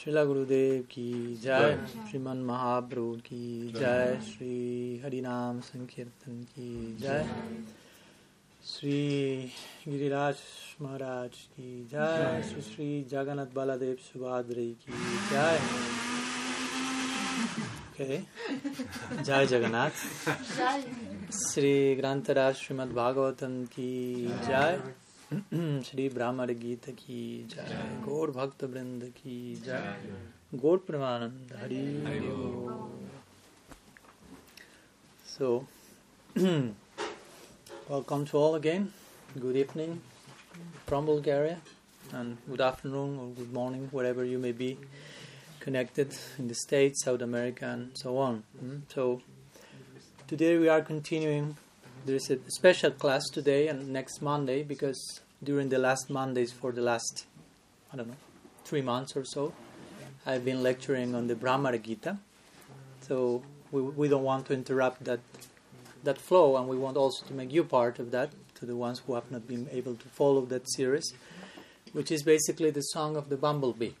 Srila Gurudev ki jai, Sriman Mahaprabhu ki jai, Sri Harinam Sankirtan ki jai, Sri Giriraj Maharaj ki jai, Sri Sri Jagannath Baladev Subhadra ki jai. Okay. Jai Jagannath. Jai. Sri Grantaraj Srimad Bhagavatam ki jai. Shri ब्राह्मण गीत की जय गौर भक्त वृंद की जय गौर Pramanand Hari So, welcome to all again. Good evening from Bulgaria, and good afternoon or good morning, wherever you may be connected in the States, South America, and so on. Mm, So, today we are continuing. there is a special class today and next Monday because during the last Mondays for the last, I don't know, three months or so, I've been lecturing on the Bhramara Gita. So we, we don't want to interrupt that that flow, and we want also to make you part of that to the ones who have not been able to follow that series, which is basically the song of the bumblebee.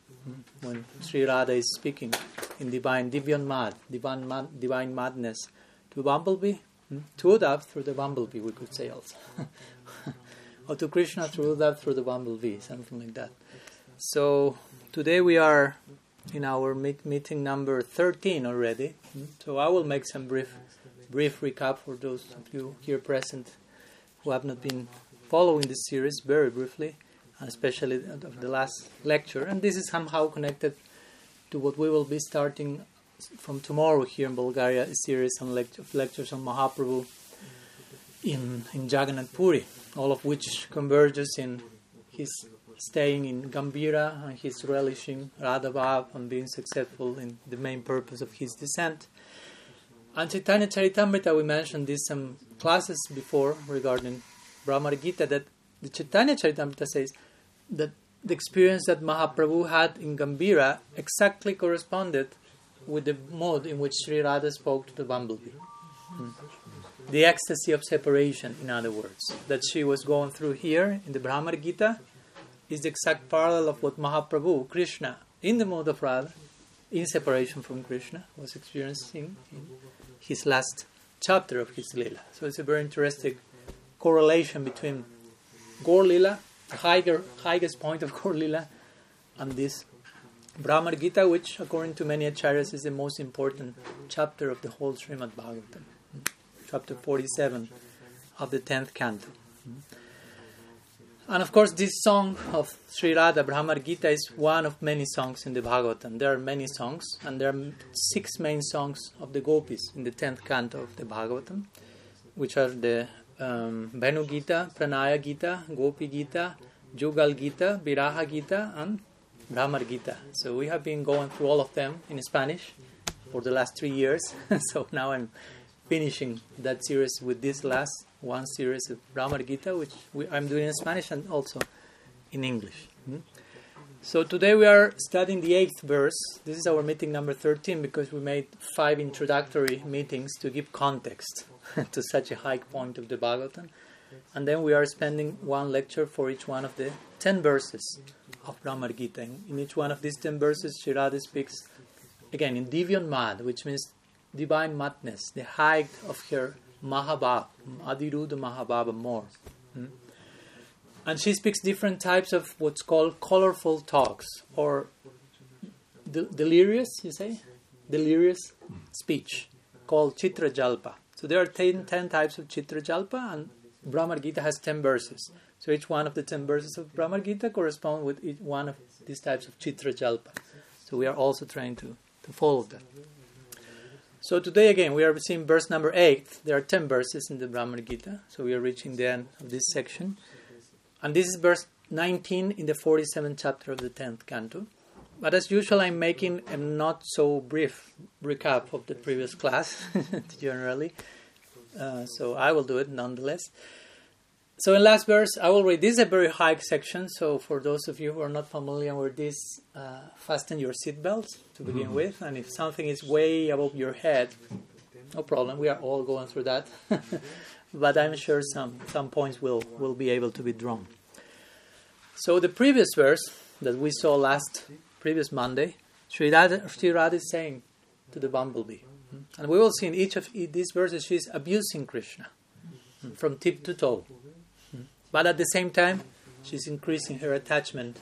When Sri Radha is speaking in divine Divyonmad, divine, mad, divine madness to bumblebee, mm, to Uddhav through the bumblebee, we could say also. or to Krishna through Uddhav through the bumblebee, something like that. So today we are in our meet- meeting number 13 already. Mm, So I will make some brief brief recap for those of you here present who have not been following this series very briefly, especially of the last lecture. And this is somehow connected to what we will be starting from tomorrow here in Bulgaria, a series on of lectures on Mahaprabhu in, in Jagannath Puri, all of which converges in his staying in Gambhira and his relishing Radhabhav and being successful in the main purpose of his descent. And Chaitanya Charitamrita, we mentioned this some classes before regarding Bhramar Gita, that the Chaitanya Charitamrita says that the experience that Mahaprabhu had in Gambhira exactly corresponded with the mode in which Sri Radha spoke to the bumblebee. Hmm. The ecstasy of separation, in other words, that she was going through here in the Bhramar Gita is the exact parallel of what Mahaprabhu, Krishna, in the mode of Radha, in separation from Krishna, was experiencing in his last chapter of his Leela. So it's a very interesting correlation between Gaur Leela, the higher, highest point of Gaur Leela, and this Bhramar Gita, which, according to many acharyas, is the most important chapter of the whole Srimad Bhagavatam, chapter 47 of the 10th canto. And of course, this song of Sri Radha, Bhramar Gita, is one of many songs in the Bhagavatam. There are many songs, and there are six main songs of the gopis in the 10th canto of the Bhagavatam, which are the um, Venu Gita, Pranaya Gita, Gopi Gita, Jugal Gita, Viraha Gita, and Bhramar Gita. So we have been going through all of them in Spanish for the last three years. so now I'm finishing that series with this last one series of Bhramar Gita, which we, I'm doing in Spanish and also in English. Hmm? So today we are studying the eighth verse. This is our meeting number 13 because we made five introductory meetings to give context to such a high point of the Bhagavatam. And then we are spending one lecture for each one of the 10 verses of Bhramar Gita. In, each one of these 10 verses, Sri Radha speaks again in Divyonmad, which means divine madness, the height of her Mahabhava, Adhirudha Mahabhava more. Hmm? And she speaks different types of what's called colorful talks or de- delirious, you say? Delirious speech called Chitra Jalpa. So there are 10, 10 types of Chitra Jalpa, and Bhramar Gita has 10 verses. So each one of the 10 verses of Bhramar Gita correspond with each one of these types of Chitra Jalpa. So we are also trying to, to follow that. So today again we are seeing verse number 8. There are 10 verses in the Bhramar Gita. So we are reaching the end of this section. And this is verse 19 in the 47th chapter of the 10th canto. But as usual, I'm making a not so brief recap of the previous class, generally. Uh, so I will do it nonetheless. So in last verse, I will read. This is a very high section. So for those of you who are not familiar with this, uh, fasten your seatbelts to begin with. And if something is way above your head, no problem. We are all going through that. but I'm sure some, some points will, will be able to be drawn. So the previous verse that we saw last previous Monday Sri Radha is saying to the bumblebee. Mm-hmm. And we will see in each of these verses she's abusing Krishna mm, from tip to toe. Mm-hmm. But at the same time, she's increasing her attachment.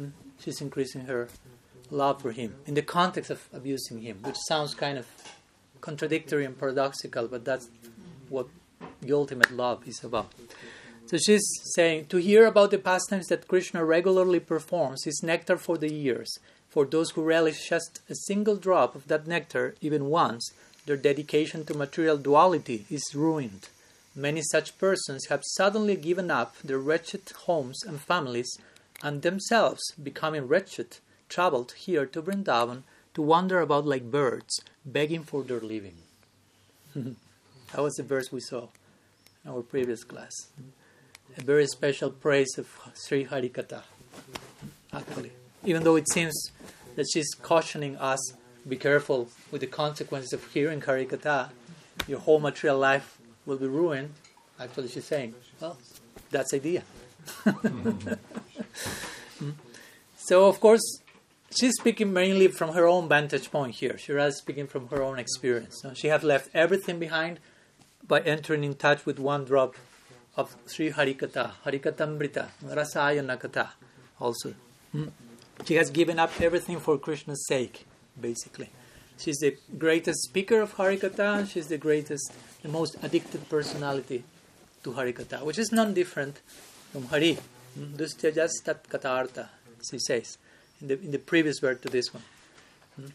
Mm, she's increasing her love for him in the context of abusing him, which sounds kind of contradictory and paradoxical, but that's what the ultimate love is about. So she's saying to hear about the pastimes that Krishna regularly performs is nectar for the ears. For those who relish just a single drop of that nectar, even once, their dedication to material duality is ruined. Many such persons have suddenly given up their wretched homes and families, and themselves, becoming wretched, traveled here to Vrindavan to wander about like birds, begging for their living. that was the verse we saw in our previous class. A very special praise of Sri Harikatha, actually even though it seems that she's cautioning us be careful with the consequences of hearing Harikatha, your whole material life will be ruined. Actually, she's saying, well, that's idea. so, of course, she's speaking mainly from her own vantage point here. She's rather speaking from her own experience. So She has left everything behind by entering in touch with one drop of Sri Harikatha, Harikathamrita, Rasayana Katha also. Hmm? She has given up everything for Krishna's sake, basically. She's the greatest speaker of Harikatha, she's the greatest, the most addicted personality to Harikatha, which is none different from Hari. Dustyajas katarta, she says in the, in the previous verse to this one. Hmm?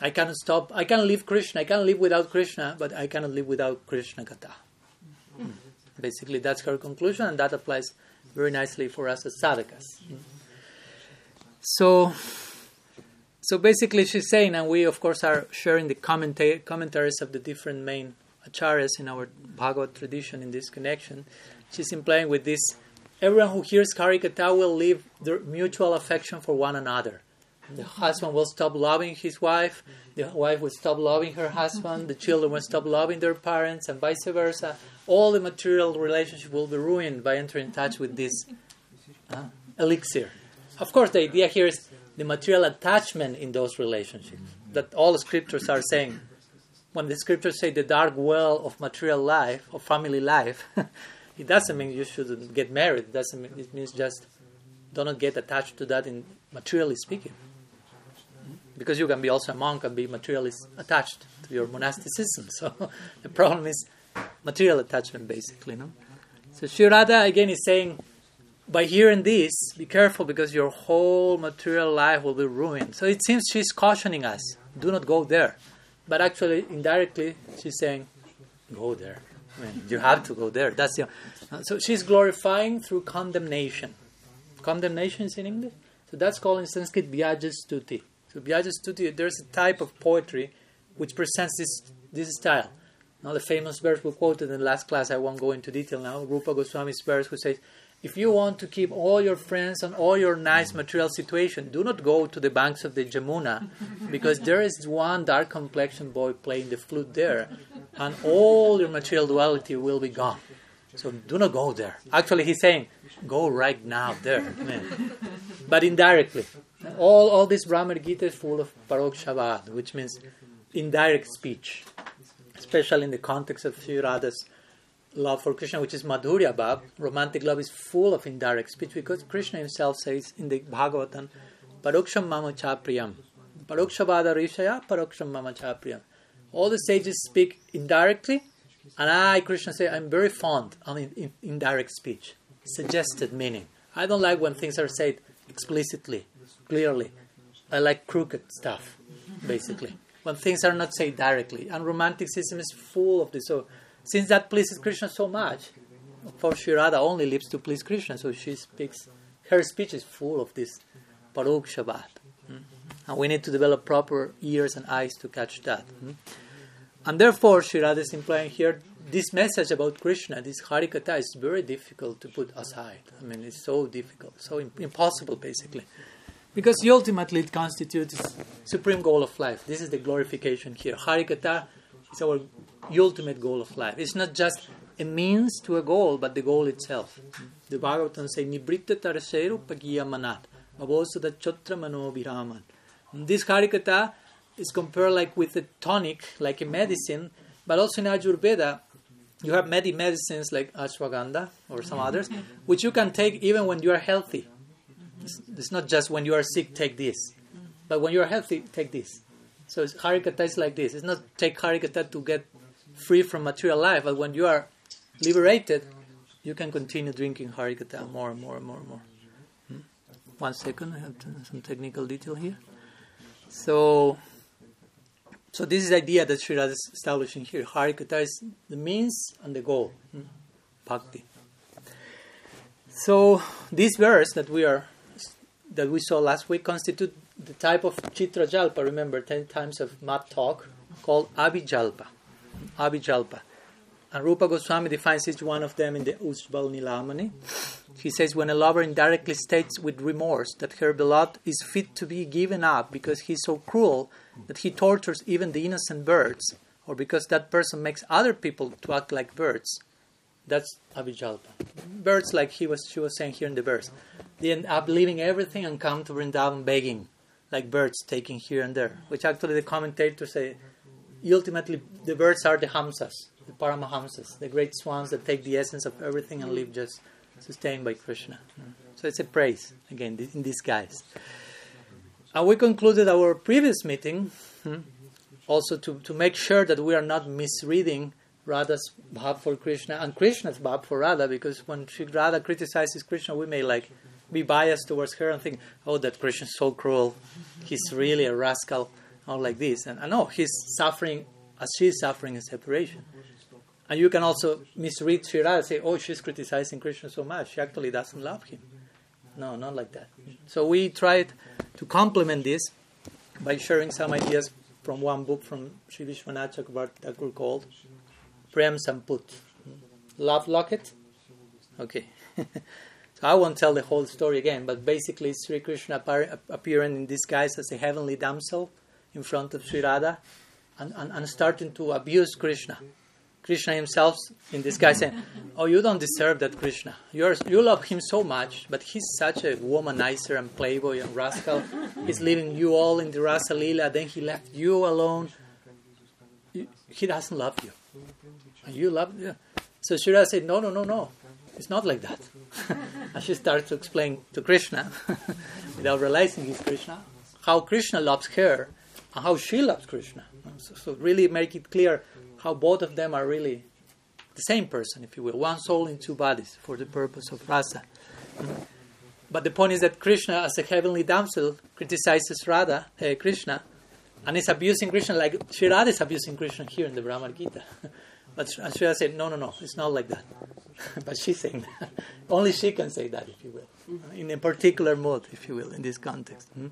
I cannot stop, I cannot live Krishna, I cannot live without Krishna, but I cannot live without Krishna Katha. Hmm. Basically, that's her conclusion, and that applies very nicely for us as sadhakas. Hmm? So, so basically, she's saying, and we of course are sharing the commenta- commentaries of the different main acharyas in our Bhagavad tradition in this connection. She's implying with this: everyone who hears Harikatha will live their mutual affection for one another. The husband will stop loving his wife, the wife will stop loving her husband, the children will stop loving their parents, and vice versa. All the material relationship will be ruined by entering in touch with this uh, elixir. Of course, the idea here is the material attachment in those relationships. That all scriptures are saying. When the scriptures say the dark well of material life, of family life, it doesn't mean you shouldn't get married. It doesn't mean, it means just do not get attached to that in materially speaking. Because you can be also a monk and be materially attached to your monasticism. So the problem is material attachment, basically. No? So Sri Radha again is saying by hearing this, be careful because your whole material life will be ruined. So it seems she's cautioning us do not go there. But actually, indirectly, she's saying, go there. I mean, you have to go there. That's the, so she's glorifying through condemnation. Condemnation is in English. So that's called in Sanskrit Vyajastuti. So Vyajastuti, there's a type of poetry which presents this, this style. Now the famous verse we quoted in the last class, I won't go into detail now, Rupa Goswami's verse who says, if you want to keep all your friends and all your nice material situation, do not go to the banks of the Jamuna because there is one dark complexioned boy playing the flute there and all your material duality will be gone. So do not go there. Actually, he's saying, go right now there. But indirectly. All, all this Bhramar Gita is full of parokshabad, which means indirect speech, especially in the context of Sri Radha's love for Krishna, which is Madhurya Bhav, romantic love is full of indirect speech because Krishna himself says in the Bhagavatam, Paroksham Mama Chapriyam. Parokshabada Rishaya, Paroksham Mama Chapriyam. All the sages speak indirectly, and I, Krishna, say, I'm very fond of in, in, indirect speech, suggested meaning. I don't like when things are said explicitly, clearly. I like crooked stuff, basically. when things are not said directly. And romanticism is full of this. So since that pleases Krishna so much, for Sri only lives to please Krishna, so she speaks, her speech is full of this parokshabad. Mm? And we need to develop proper ears and eyes to catch that. Mm? And therefore, Sri Radha is implying here this message about Krishna, this Harikatha, is very difficult to put aside. I mean, it's so difficult, so impossible, basically. Because ultimately it constitutes supreme goal of life. This is the glorification here. Harikatha is our ultimate goal of life. It's not just a means to a goal, but the goal itself. The Bhagavatam says, Nibritta taraseru pagiya manat, mavosada chotra mano viraman, This Harikatha is compared like with a tonic, like a medicine, but also in Ayurveda, you have many medicines like ashwagandha or some others, which you can take even when you are healthy. It's, it's not just when you are sick, take this. But when you are healthy, take this. So Harikatha is like this. It's not take Harikatha to get free from material life, but when you are liberated, you can continue drinking Harikatha more and more and more and more. Hmm? One second, I have some technical detail here. So, so this is the idea that Sri Radha is establishing here. Harikatha is the means and the goal. Hmm? Bhakti. So this verse that we are that we saw last week constitute the type of Chitra Jalpa, remember, 10 times of map talk, called Abhijalpa. Abhijalpa. And Rupa Goswami defines each one of them in the Ujjval Nilamani. He says, when a lover indirectly states with remorse that her beloved is fit to be given up because he is so cruel that he tortures even the innocent birds, or because that person makes other people to act like birds, that's Abhijalpa. Birds, like he was, she was saying here in the verse, they end up leaving everything and come to Vrindavan begging, like birds taking here and there. Which actually the commentators say, ultimately the birds are the hamsas, the paramahamsas, the great swans that take the essence of everything and live just sustained by Krishna. So it's a praise, again, in disguise. And we concluded our previous meeting hmm, also to, to make sure that we are not misreading Radha's bhav for Krishna and Krishna's bhav for Radha, because when Radha criticizes Krishna, we may like be biased towards her and think, oh, that Krishna is so cruel. He's really a rascal, all like this. And I know he's suffering as she's suffering in separation. And you can also misread Sri Radha, say, oh, she's criticizing Krishna so much. She actually doesn't love him. No, not like that. So we tried to complement this by sharing some ideas from one book from Sri Vishwanath Chakravarti called Prem Samput. Love Locket? Okay. so I won't tell the whole story again, but basically Sri Krishna appearing in disguise as a heavenly damsel in front of Sri Radha and, and, and starting to abuse Krishna. Krishna himself in disguise saying, "Oh, you don't deserve that, Krishna. You're, you love him so much, but he's such a womanizer and playboy and rascal. He's leaving you all in the Rasa Lila. Then he left you alone. He doesn't love you, and you love you." So Sri Shira said, "No, no, no, no. It's not like that." and she starts to explain to Krishna, without realizing he's Krishna, how Krishna loves her and how she loves Krishna. So, so really make it clear how both of them are really the same person, if you will, one soul in two bodies for the purpose of rasa. But the point is that Krishna, as a heavenly damsel, criticizes Radha, uh, Krishna, and is abusing Krishna like Sri Radha is abusing Krishna here in the Bhramar Gita. but Radha said, no, no, no, it's not like that. but she's saying that. Only she can say that, if you will, in a particular mood, if you will, in this context. Mm-hmm.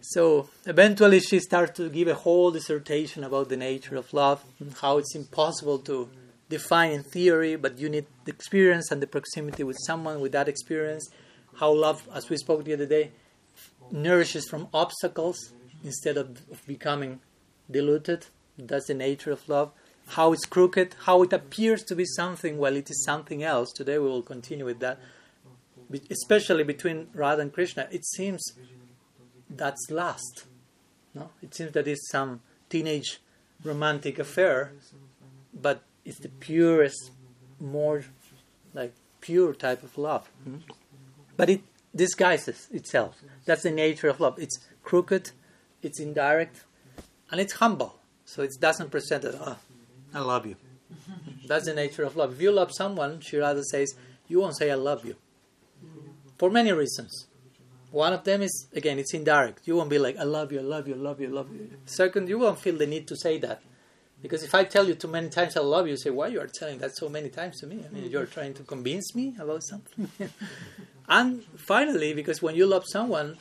So eventually she starts to give a whole dissertation about the nature of love, and how it's impossible to define in theory, but you need the experience and the proximity with someone with that experience. How love, as we spoke the other day, nourishes from obstacles instead of, of becoming diluted. That's the nature of love. How it's crooked, how it appears to be something while it is something else. Today we will continue with that. Especially between Radha and Krishna, it seems that's lust. No? It seems that it's some teenage romantic affair, but it's the purest, more like pure type of love. Hmm? But it disguises itself. That's the nature of love. It's crooked, it's indirect, and it's humble. So it doesn't present it, oh, I love you. That's the nature of love. If you love someone, Sri Radha says, you won't say I love you. For many reasons. One of them is, again, it's indirect. You won't be like, I love you, I love you, I love you, I love you. Second, you won't feel the need to say that. Because if I tell you too many times I love you, you say, why you are telling that so many times to me? I mean, mm-hmm. you're trying to convince me about something. and finally, because when you love someone,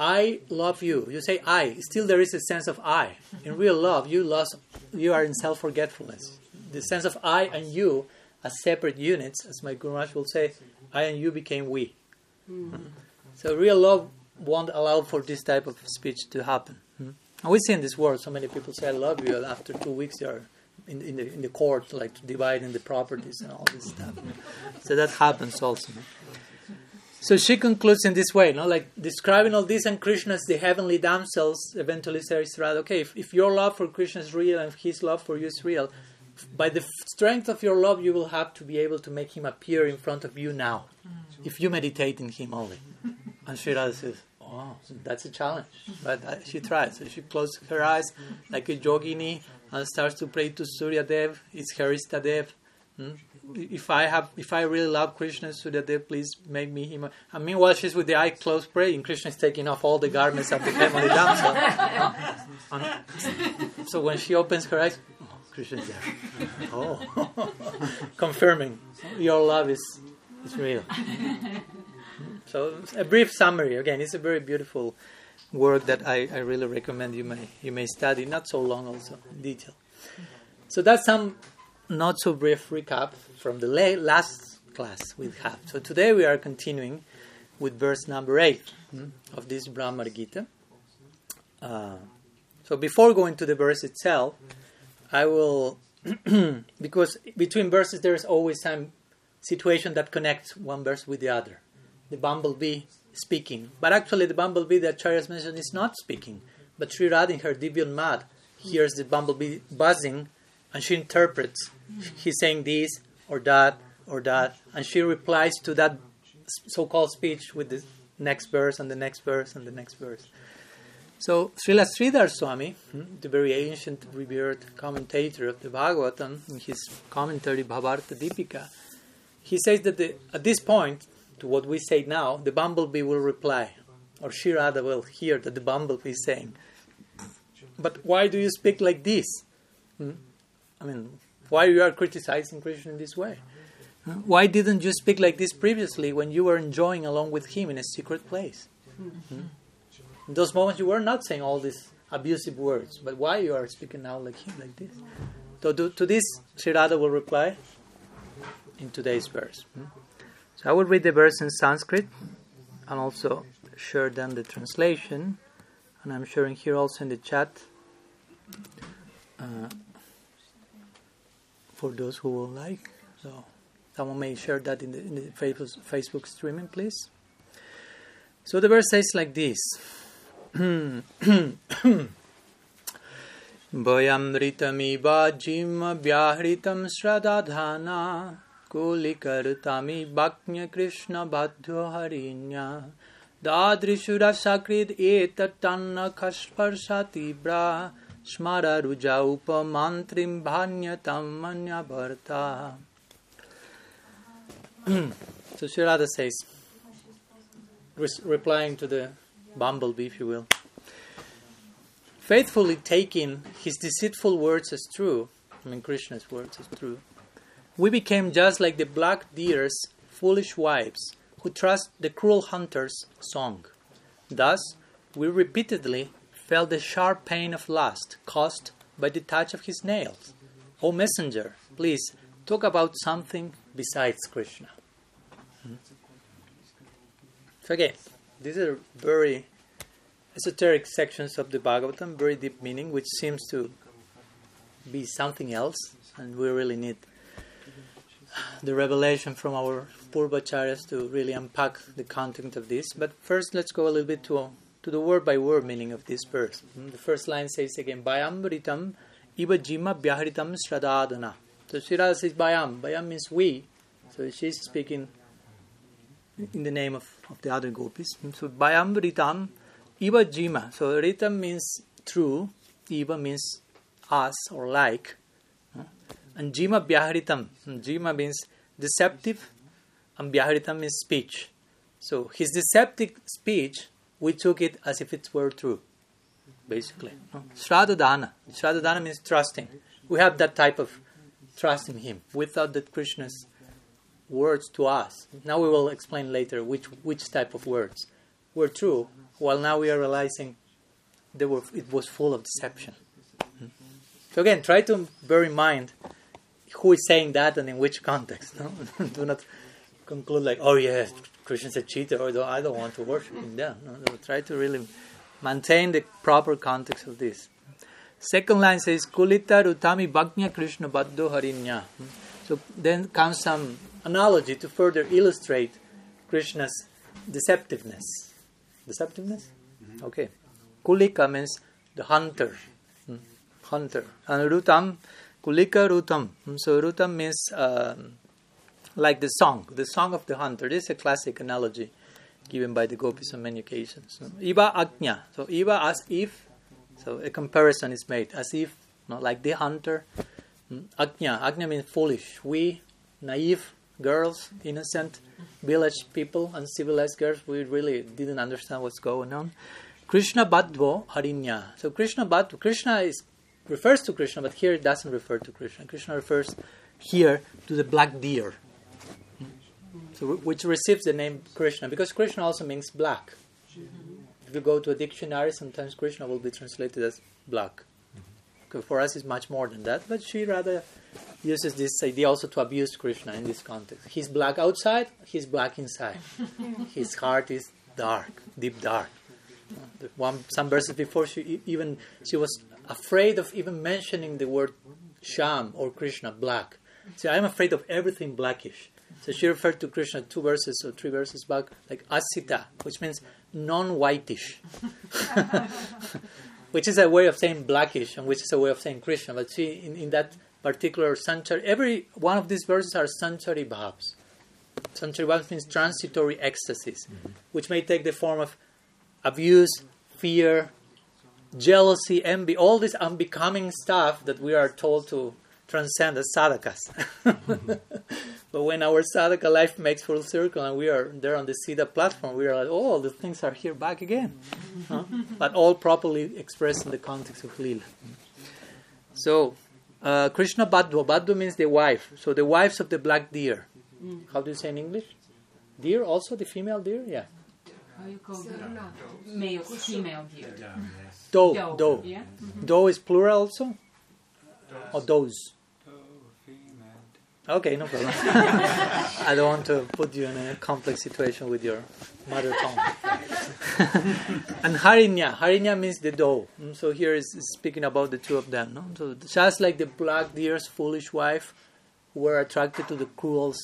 I love you. You say I. Still, there is a sense of I. In real love, you lost. You are in self-forgetfulness. The sense of I and you as separate units, as my Guru Maharaj will say, I and you became we. Mm. So real love won't allow for this type of speech to happen. Hmm? And we see in this world so many people say, "I love you," and after two weeks they are in, in the in the court, like dividing the properties and all this stuff. so that happens also. So she concludes in this way, no? like describing all this and Krishna as the heavenly damsels, eventually says, okay, if, if your love for Krishna is real and his love for you is real, by the strength of your love, you will have to be able to make him appear in front of you now, if you meditate in him only. And Sri Radha says, oh, that's a challenge. But uh, she tries. So she closes her eyes like a yogini and starts to pray to Surya Dev, it's her Dev. Hmm? If I have, if I really love Krishna, so that they please make me him. And meanwhile, she's with the eye closed praying. Krishna is taking off all the garments of the heavenly damsel. so when she opens her eyes, oh, Krishna is there. Oh, confirming your love is is real. So a brief summary. Again, it's a very beautiful work that I, I really recommend you may you may study. Not so long, also in detail. So that's some not so brief recap from the la- last class we have. So today we are continuing with verse number 8 hmm, of this Brahma Gita. Uh, so before going to the verse itself, I will, because between verses there is always some situation that connects one verse with the other. The bumblebee speaking, but actually the bumblebee that Charya mentioned is not speaking, but Sri Radha in her Divyonmad hears the bumblebee buzzing and she interprets. He's saying this or that or that, and she replies to that so-called speech with the next verse and the next verse and the next verse. So Srila Sridhar Swami, the very ancient, revered commentator of the Bhagavatam, in his commentary Bhavartha Deepika, he says that the, at this point, to what we say now, the bumblebee will reply, or Sri Radha will hear that the bumblebee is saying, But why do you speak like this? Hmm? I mean, why you are criticizing Krishna in this way? Why didn't you speak like this previously when you were enjoying along with him in a secret place? Hmm? In those moments you were not saying all these abusive words, but why you are speaking now like him, like this? So to, to this, Sri Radha will reply in today's verse. Hmm? So I will read the verse in Sanskrit and also share then the translation, and I'm sharing here also in the chat. Uh, for those who would like. So someone may share that in the, in the Facebook streaming, please. So the verse says like this. Vayamritamiva jima vyahritam sradadhana kulikartami bhaknya krishna badhyo Smararuja upamantrim bhanyatam manyabharta. so Sri Radha says, replying to the bumblebee, if you will, faithfully taking his deceitful words as true, I mean Krishna's words as true, we became just like the black deer's foolish wives who trust the cruel hunter's song. Thus, we repeatedly felt the sharp pain of lust caused by the touch of his nails. O messenger, please talk about something besides Krishna. Hmm? So again, these are very esoteric sections of the Bhagavatam, very deep meaning, which seems to be something else, and we really need the revelation from our Purvacharyas to really unpack the content of this. But first, let's go a little bit to to the word by word meaning of this verse. Hmm, the first line says again, Bayamritam iva jima vyahritam sradadana. So Sri Radha says Bayam. Bayam means we. So she's speaking in the name of, of the other gopis. Hmm, so Bayamritam iva jima. So ritam means true, iva means us or like. Hmm, and jima vyahritam. Jima means deceptive, and vyahritam means speech. So his deceptive speech we took it as if it were true, basically. Mm-hmm. No? Shradadana. Shradadana means trusting. We have that type of trust in Him without the Krishna's words to us. Now we will explain later which, which type of words were true, while now we are realizing they were, it was full of deception. So again, try to bear in mind who is saying that and in which context. No? Do not conclude like, oh yeah, Krishna's a cheater, or I don't want to worship him. Yeah, no, no, try to really maintain the proper context of this. Second line says, Kulita Rutami Bhagnya Krishna Baddho Harinya. So then comes some analogy to further illustrate Krishna's deceptiveness. Deceptiveness? Okay. Kulika means the hunter. Hmm? Hunter. And Rutam, Kulika Rutam. Hmm, so Rutam means um, like the song, the song of the hunter. This is a classic analogy given by the gopis on many occasions. So, Agnya. So Iva as if, so a comparison is made, as if, not like the hunter. Hmm, Agnya. Agnya means foolish. We, naive girls, innocent village people, uncivilized girls, we really didn't understand what's going on. Krishna Badvo Harinya. So Krishna Badvo, Krishna is refers to Krishna, but here it doesn't refer to Krishna. Krishna refers here to the black deer, so which receives the name Krishna because Krishna also means black. If you go to a dictionary, sometimes Krishna will be translated as black. Mm-hmm. Okay, for us, it's much more than that, but she rather uses this idea also to abuse Krishna in this context. He's black outside, he's black inside. His heart is dark, deep dark. One, some verses before, she even she was afraid of even mentioning the word Sham or Krishna, black. See, I'm afraid of everything blackish. So she referred to Krishna two verses or three verses back, like asita, which means non-whitish, which is a way of saying blackish, and which is a way of saying Krishna. But she, in, in that particular sanchari, every one of these verses are sanchari bhavs. Sanchari bhavs means transitory ecstasies, mm-hmm. which may take the form of abuse, fear, jealousy, envy, all this unbecoming stuff that we are told to transcend as sadhakas. but when our sadhaka life makes full circle and we are there on the Siddha platform, we are like, oh, the things are here back again. huh? But all properly expressed in the context of Lila. So, uh, Krishna Badwa. Badwa means the wife. So, the wives of the black deer. How do you say in English? Deer also, the female deer? Yeah. How you call so, no. male, female deer? Doe. Doe. Doe. Yeah? Mm-hmm. Doe is plural also? Or does? Okay, no problem. I don't want to put you in a complex situation with your mother tongue. and Harinya, Harinya means the doe. Mm, so here is speaking about the two of them. No? So just like the black deer's foolish wife were attracted to the cruel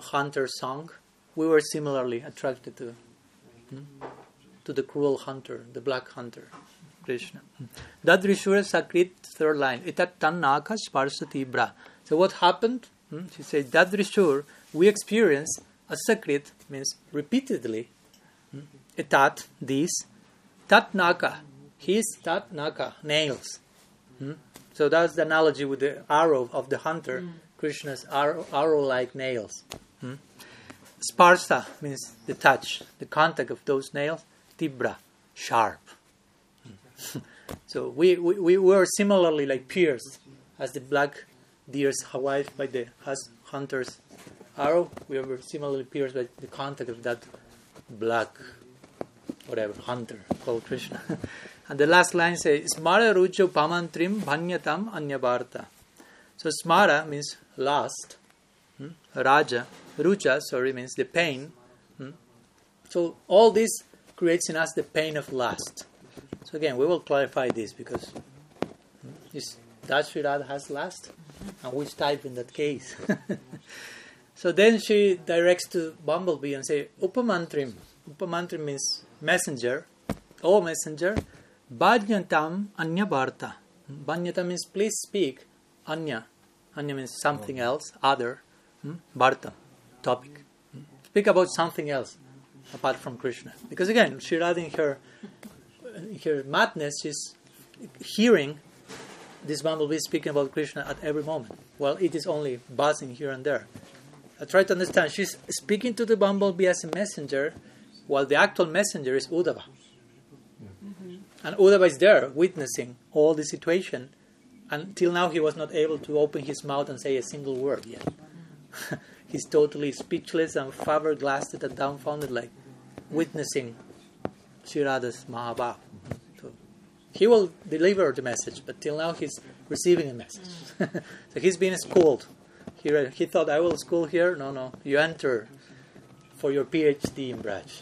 hunter song, we were similarly attracted to hmm, to the cruel hunter, the black hunter, Krishna. Dadrishura Sakrit, third line. Itat tannaka sparsati So what happened? Hmm? She says, Dadrishur, we experience a sakrit, means repeatedly, hmm? etat, this, tat naka, his tat naka, nails. Hmm? So that's the analogy with the arrow of the hunter, mm. Krishna's arrow like nails. Hmm? Sparsa means the touch, the contact of those nails, tibra, sharp. Hmm. so we, we, we were similarly like pierced as the black deer's wife by the hunter's arrow. We were similarly pierced by the contact of that black, whatever, hunter called Krishna. and the last line says, Smara rucho pamantrim bhanyatam anyabarta. So smara means last. Hmm? Raja. Rucha, sorry, means the pain. Hmm? So all this creates in us the pain of lust. So again, we will clarify this because hmm, is has lust? And which type in that case? so then she directs to Bumblebee and say, Upamantrim. Upamantrim means messenger. Oh messenger, Bhajyantam Anya Bharta. Bhanyata means please speak. Anya. Anya means something else, other. Hmm? Bharta, topic. Hmm? Speak about something else apart from Krishna. Because again, Sri Radha in her, in her madness, she's hearing this bumblebee speaking about Krishna at every moment. Well, it is only buzzing here and there. I try to understand. She's speaking to the bumblebee as a messenger, while the actual messenger is Uddhava. Mm-hmm. And Uddhava is there witnessing all the situation. Until now, he was not able to open his mouth and say a single word yet. He's totally speechless and fiberglassed and dumbfounded, like witnessing Sri Radha's Mahabhav he will deliver the message, but till now he's receiving a message. so he's being schooled. He, read, he thought, I will school here. No, no. You enter for your PhD in Braj.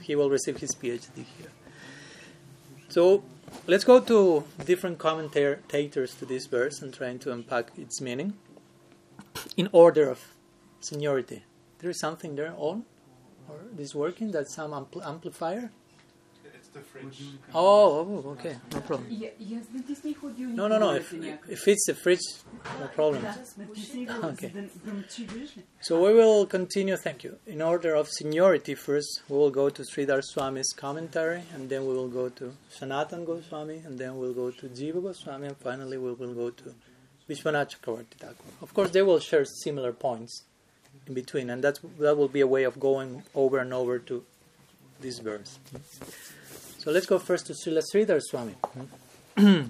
He will receive his PhD here. So let's go to different commentators to this verse and trying to unpack its meaning in order of seniority. There is something there on? Or this working? that some ampl- amplifier? the fridge. Oh, oh, oh, okay, no problem. No, no, no. If, if it's the fridge, no problem. Okay. So we will continue. Thank you. In order of seniority, first we will go to Sridhar Swami's commentary, and then we will go to Sanatan Goswami, and then we'll go to Jiva Goswami, and finally we will go to Vishwanath Chakravarti Thakur. Of course, they will share similar points in between, and that's, that will be a way of going over and over to this verse. So let's go first to Srila Sridhar Swami. Hmm?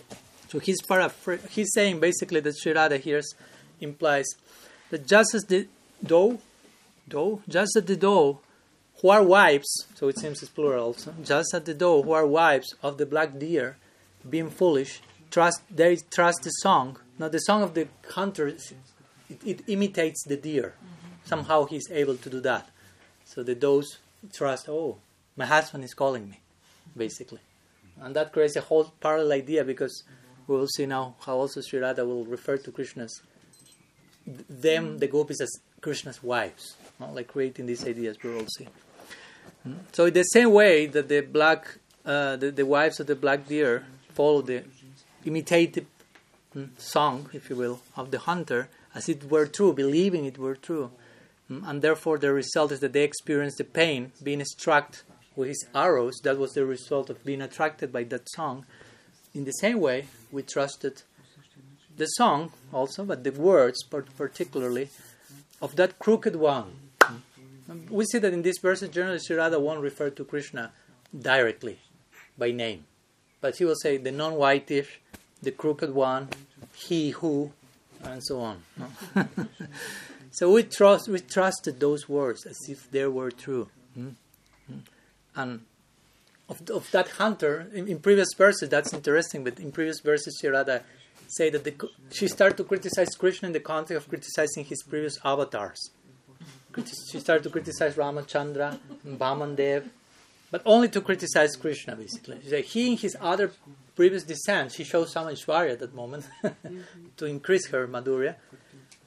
so he's, paraphr- he's saying basically that Sri Radha here implies that just as the doe, doe, just as the doe who are wives, so it seems it's plural also, just as the doe who are wives of the black deer, being foolish, trust they trust the song. Now the song of the hunter, it, it imitates the deer. Mm-hmm. Somehow he's able to do that. So the does trust, oh, my husband is calling me, basically. And that creates a whole parallel idea because we will see now how also Sri Radha will refer to Krishna's them, the gopis, as Krishna's wives, like creating these ideas. We will see. So in the same way that the black, uh, the, the wives of the black deer follow the imitative mm, song, if you will, of the hunter, as it were true, believing it were true, mm, and therefore the result is that they experience the pain being struck with his arrows. That was the result of being attracted by that song. In the same way, we trusted the song also, but the words particularly of that crooked one. We see that in this verse, generally Radha won't refer to Krishna directly by name, but he will say the non-whitish, the crooked one, he who, and so on. So we trust we trusted those words as if they were true, hmm? Hmm? And of, of that hunter in, in, previous verses that's interesting. But in previous verses, Sri Radha say that the, she started to criticize Krishna in the context of criticizing his previous avatars. She started to criticize Ramachandra, Vamandev, but only to criticize Krishna, basically. She said he in his other previous descents, he shows some Aishwarya at that moment to increase her Madhurya.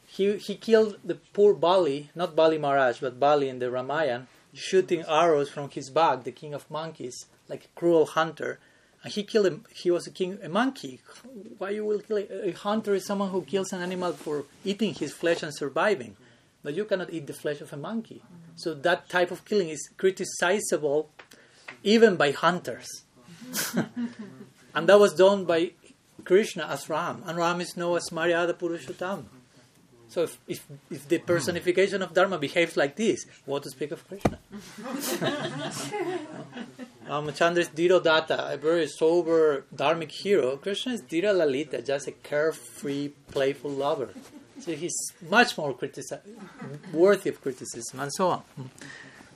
He, he killed the poor Bali, not Bali Maharaj, but Bali in the Ramayana, shooting arrows from his back, the king of monkeys, like a cruel hunter. And he killed him. He was a king, a monkey. Why you will kill a, a hunter? Is someone who kills an animal for eating his flesh and surviving. But you cannot eat the flesh of a monkey. So that type of killing is criticizable even by hunters. and that was done by Krishna as Ram. And Ram is known as Maryada Purushottam. So if, if, if, the personification of Dharma behaves like this, what to speak of Krishna? Ramachandra is Dhirodatta, a very sober dharmic hero. Krishna is Dhira Lalita, just a carefree, playful lover. So he's much more critici- worthy of criticism, and so on.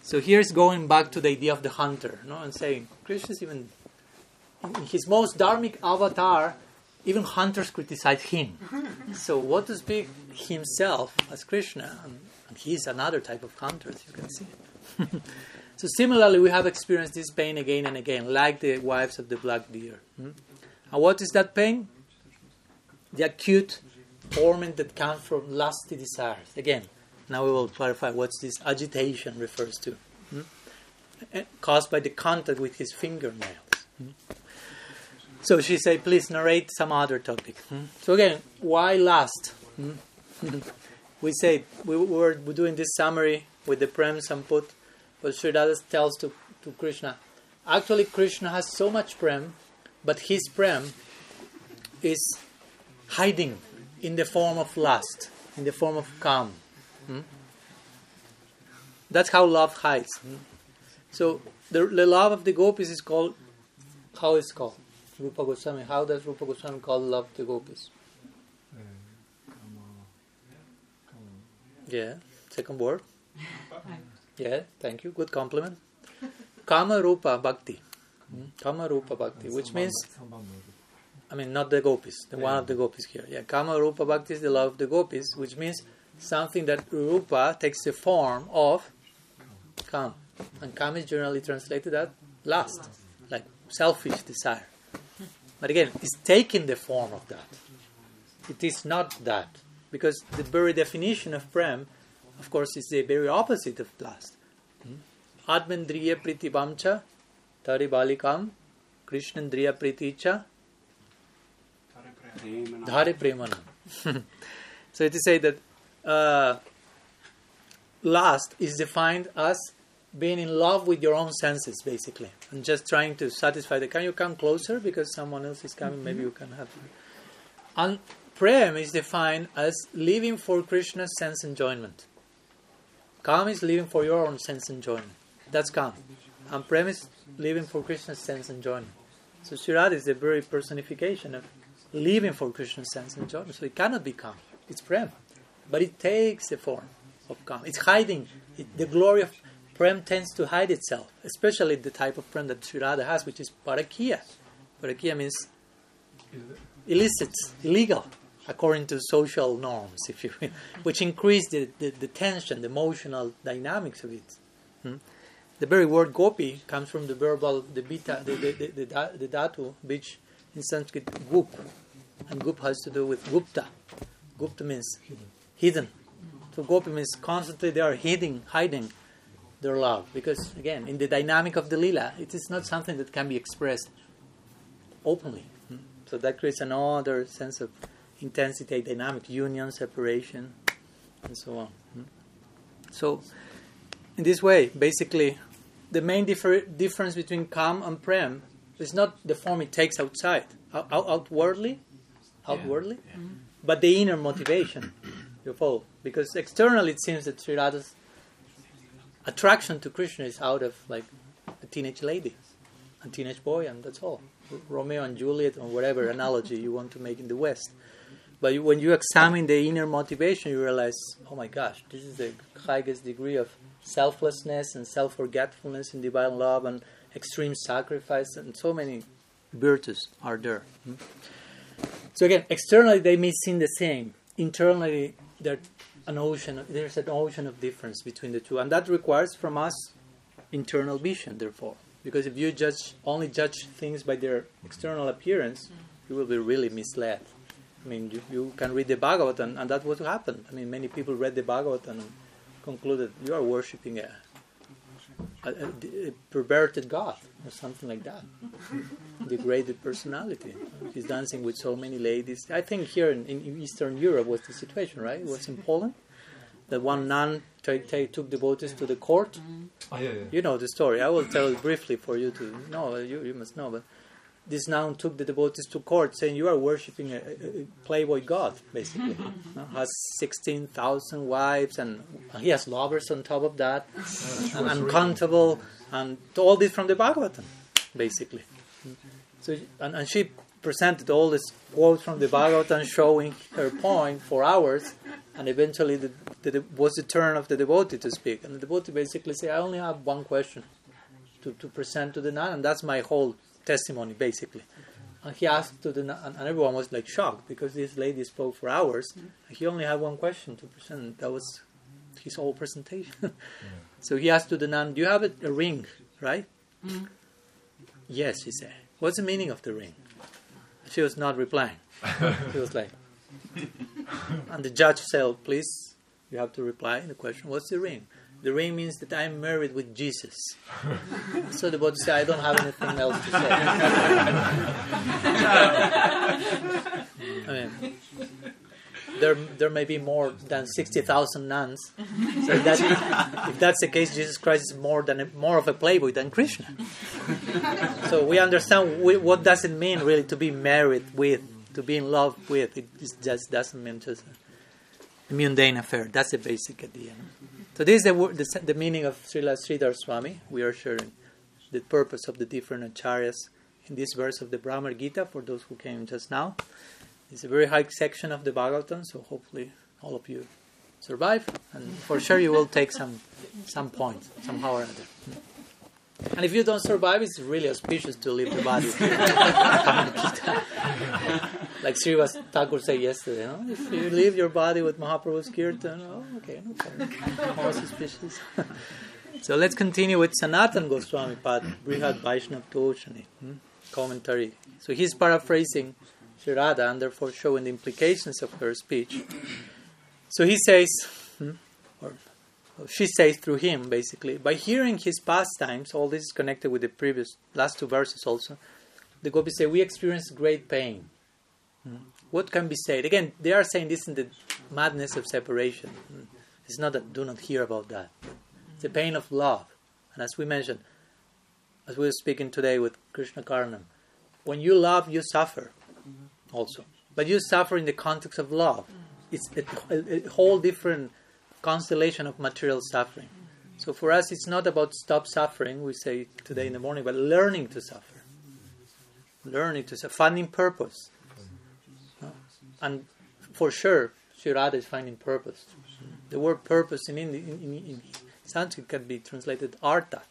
So here's going back to the idea of the hunter, no, and saying Krishna is even in his most dharmic avatar, even hunters criticize him. so what to speak himself as Krishna, and, and he's another type of hunter, as you can see. so similarly, we have experienced this pain again and again, like the wives of the black deer. Hmm? And what is that pain? The acute torment that comes from lusty desires. Again, now we will clarify what this agitation refers to. Hmm? Caused by the contact with his fingernails. Hmm? So she said, please narrate some other topic. Hmm? So again, why lust? we say we were doing this summary with the Prem Samput, but Sridhar tells to, to Krishna, actually Krishna has so much Prem, but his Prem is hiding in the form of lust, in the form of calm. Hmm? That's how love hides. Hmm? So the, the love of the gopis is called, how is called? Rupa Goswami. How does Rupa Goswami call love the gopis? Yeah, second word. Yeah, thank you. Good compliment. Kama Rupa Bhakti. Hmm? Kama Rupa Bhakti, which means I mean, not the gopis, the one of the gopis here. Yeah, Kama Rupa Bhakti is the love of the gopis, which means something that Rupa takes the form of Kama. And Kama is generally translated as lust, like selfish desire. But again, it's taking the form of that. It is not that. Because the very definition of Prem, of course, is the very opposite of lust. Atmendriya pritibamcha tari balikam krishnendriya priticha dhare premanam. so it is say that uh, lust is defined as being in love with your own senses, basically, and just trying to satisfy the. Can you come closer because someone else is coming? Mm-hmm. Maybe you can have. And prem is defined as living for Krishna's sense enjoyment. Kam is living for your own sense enjoyment. That's Kam. And prem is living for Krishna's sense enjoyment. So Sri is the very personification of living for Krishna's sense enjoyment. So it cannot be Kam. It's prem, but it takes the form of Kam. It's hiding. It, the glory of Prem tends to hide itself, especially the type of prem that Sri has, which is parakiya. Parakiya means illicit, illegal, according to social norms, if you will, which increase the, the, the, tension, the emotional dynamics of it. Hmm? The very word gopi comes from the verbal, the beta, the, the, the, the, the which in Sanskrit gup, and gup has to do with gupta. Gupta means hidden. hidden. So gopi means constantly they are hiding, hiding their love. Because, again, in the dynamic of the lila, it is not something that can be expressed openly. Hmm? So that creates another sense of intensity, dynamic, union, separation, and so on. Hmm? So, in this way, basically, the main differ- difference between Kam and Prem is not the form it takes outside, out- outwardly, outwardly, yeah. Yeah. but the inner motivation. You follow? Because externally it seems that Sri Radha's attraction to Krishna is out of like a teenage lady, a teenage boy, and that's all. Romeo and Juliet, or whatever analogy you want to make in the West. But when you examine the inner motivation, you realize, oh my gosh, this is the highest degree of selflessness and self forgetfulness in divine love and extreme sacrifice, and so many virtues are there. Hmm? So again, externally they may seem the same. Internally, they're an ocean. There's an ocean of difference between the two, and that requires from us internal vision. Therefore, because if you judge only judge things by their external appearance, you will be really misled. I mean, you, you can read the Bhagavatam, and that's what happened. I mean, many people read the Bhagavatam and concluded you are worshiping a, a, a, a perverted God or something like that. Degraded personality. He's dancing with so many ladies. I think here in, in Eastern Europe was the situation, right? It was in Poland that one nun t- t- took devotees to the court. Mm-hmm. Oh, yeah, yeah. You know the story. I will tell it briefly for you to know. You, you must know, but this nun took the devotees to court, saying, "You are worshiping a, a playboy god, basically. Uh, has sixteen thousand wives, and he has lovers on top of that, and uncountable, and all this from the Bhagavatam, basically." So, and, and she presented all these quotes from the Bhagavatam, showing her point for hours, and eventually the, the, was the turn of the devotee to speak, and the devotee basically said, "I only have one question." To, to present to the nun, and that's my whole testimony, basically. And he asked to the, and everyone was like shocked because this lady spoke for hours. And he only had one question to present. That was his whole presentation. yeah. So he asked to the nun, "Do you have a, a ring, right?" Mm-hmm. Yes, he said. What's the meaning of the ring? She was not replying. she was like, and the judge said, "Please, you have to reply the question. What's the ring?" The ring means that I'm married with Jesus. so the Buddha said, I don't have anything else to say. I mean, there, there may be more than 60,000 nuns. So if, that, if that's the case, Jesus Christ is more, than a, more of a playboy than Krishna. so we understand we, what does it mean really to be married with, to be in love with. It just doesn't mean just a mundane affair. That's the basic idea. So this is the, the, the meaning of Srila Sridhar Swami. We are sharing the purpose of the different acharyas in this verse of the Bhramar Gita for those who came just now. It's a very high section of the Bhagavatam, so hopefully all of you survive, and for sure you will take some some point somehow or other. And if you don't survive, it's really auspicious to leave the body. like Srivas Thakur said yesterday, no? if you leave your body with Mahaprabhu's kirtan, oh, okay, no problem. More suspicious. so let's continue with Sanatan Goswami Pad, Brihad Vaishnav Toshani, hmm? commentary. So he's paraphrasing Sri Radha and therefore showing the implications of her speech. So he says, hmm, or she says through him, basically, by hearing his pastimes, all this is connected with the previous last two verses also. The gopis say, We experience great pain. What can be said? Again, they are saying this in the madness of separation. It's not that do not hear about that. It's the pain of love. And as we mentioned, as we were speaking today with Krishna Karnam, when you love, you suffer also. But you suffer in the context of love. It's a, a whole different constellation of material suffering. So for us, it's not about stop suffering, we say today in the morning, but learning to suffer. Learning to suffer, finding purpose. And for sure, Sri Radha is finding purpose. The word purpose in, in, in, in Sanskrit can be translated artha,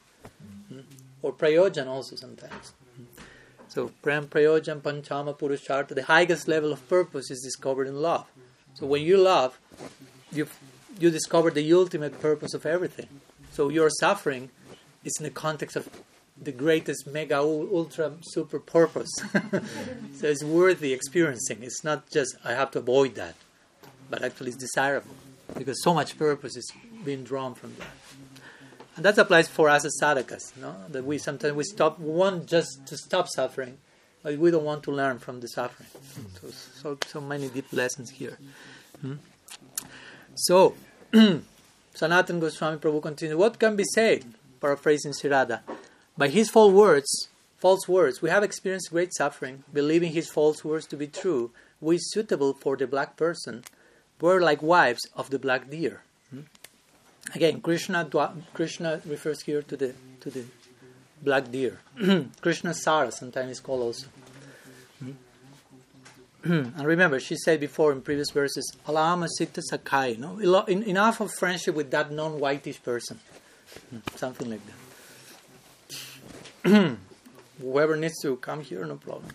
mm, or prayojan also sometimes. So, Prem Prayojan Panchama Purushartha, the highest level of purpose is discovered in love. So, when you love, you you discover the ultimate purpose of everything. So, your suffering is in the context of the greatest mega ultra super purpose. so, it's worthy experiencing. It's not just I have to avoid that, but actually it's desirable because so much purpose is being drawn from that. And that applies for us as sadhakas, know, that we sometimes we stop we want just to stop suffering, but we don't want to learn from the suffering. So so, so many deep lessons here. Hmm? So Sanatan Goswami Prabhu continues, what can be said, paraphrasing Sri Radha, by his false words, false words, we have experienced great suffering, believing his false words to be true, we suitable for the black person, were like wives of the black deer. Again, Krishna Krishna refers here to the to the black deer. Krishna Sara sometimes called also. and remember, she said before in previous verses, Alama Sita Sakai, no? enough of friendship with that non whitish person. Hmm, something like that. Whoever needs to come here, no problem.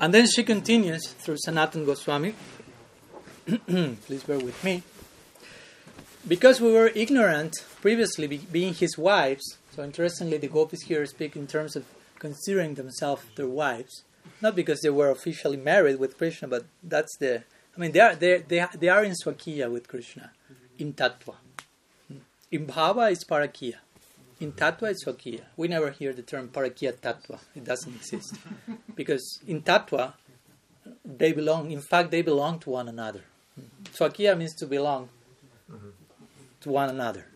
And then she continues through Sanatan Goswami. Please bear with me because we were ignorant previously, be, being his wives, so interestingly, the gopis here speak in terms of considering themselves their wives, not because they were officially married with Krishna, but that's the. I mean, they are they they, they are in swakiya with Krishna, in tattva. In bhava is parakiya. In tattva it's swakiya. We never hear the term parakiya tattva. It doesn't exist because in tattva they belong. In fact, they belong to one another. Swakiya means to belong to one another.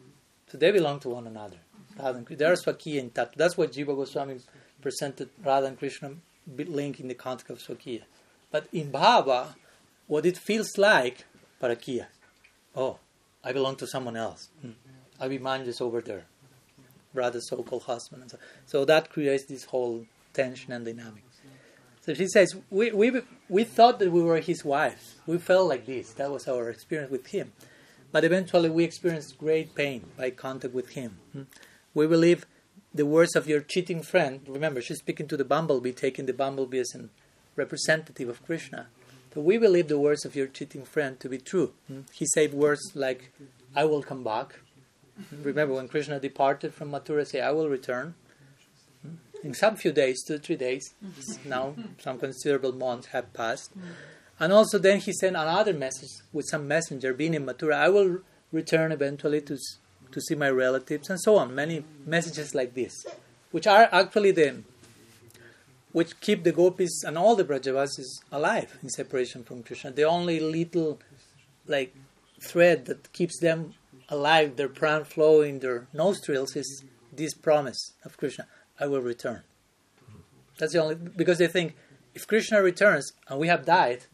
So they belong to one another. There's Swakiya in Tattva. That's what Jiva Goswami presented Radha and Krishna link in the context of Swakiya. But in Bhava, what it feels like, Parakiya. Oh, I belong to someone else. Hmm. Abhimanyu is over there. Radha's so-called husband. And so. so that creates this whole tension and dynamic. So she says, we, we, we thought that we were his wives. We felt like this. That was our experience with him. But eventually we experienced great pain by contact with him. Hmm? We believe the words of your cheating friend, remember, she's speaking to the bumblebee, taking the bumblebee as a representative of Krishna. So we believe the words of your cheating friend to be true. Hmm? He said words like, I will come back. Remember when Krishna departed from Mathura, say, I will return. Hmm? In some few days, two, three days, now some considerable months have passed. And also then he sent another message with some messenger being in Mathura. I will return eventually to to see my relatives and so on. Many messages like this, which are actually the which keep the gopis and all the Brajavasis alive in separation from Krishna. The only little like thread that keeps them alive, their pran flow in their nostrils is this promise of Krishna, I will return. That's the only because they think if Krishna returns and we have died,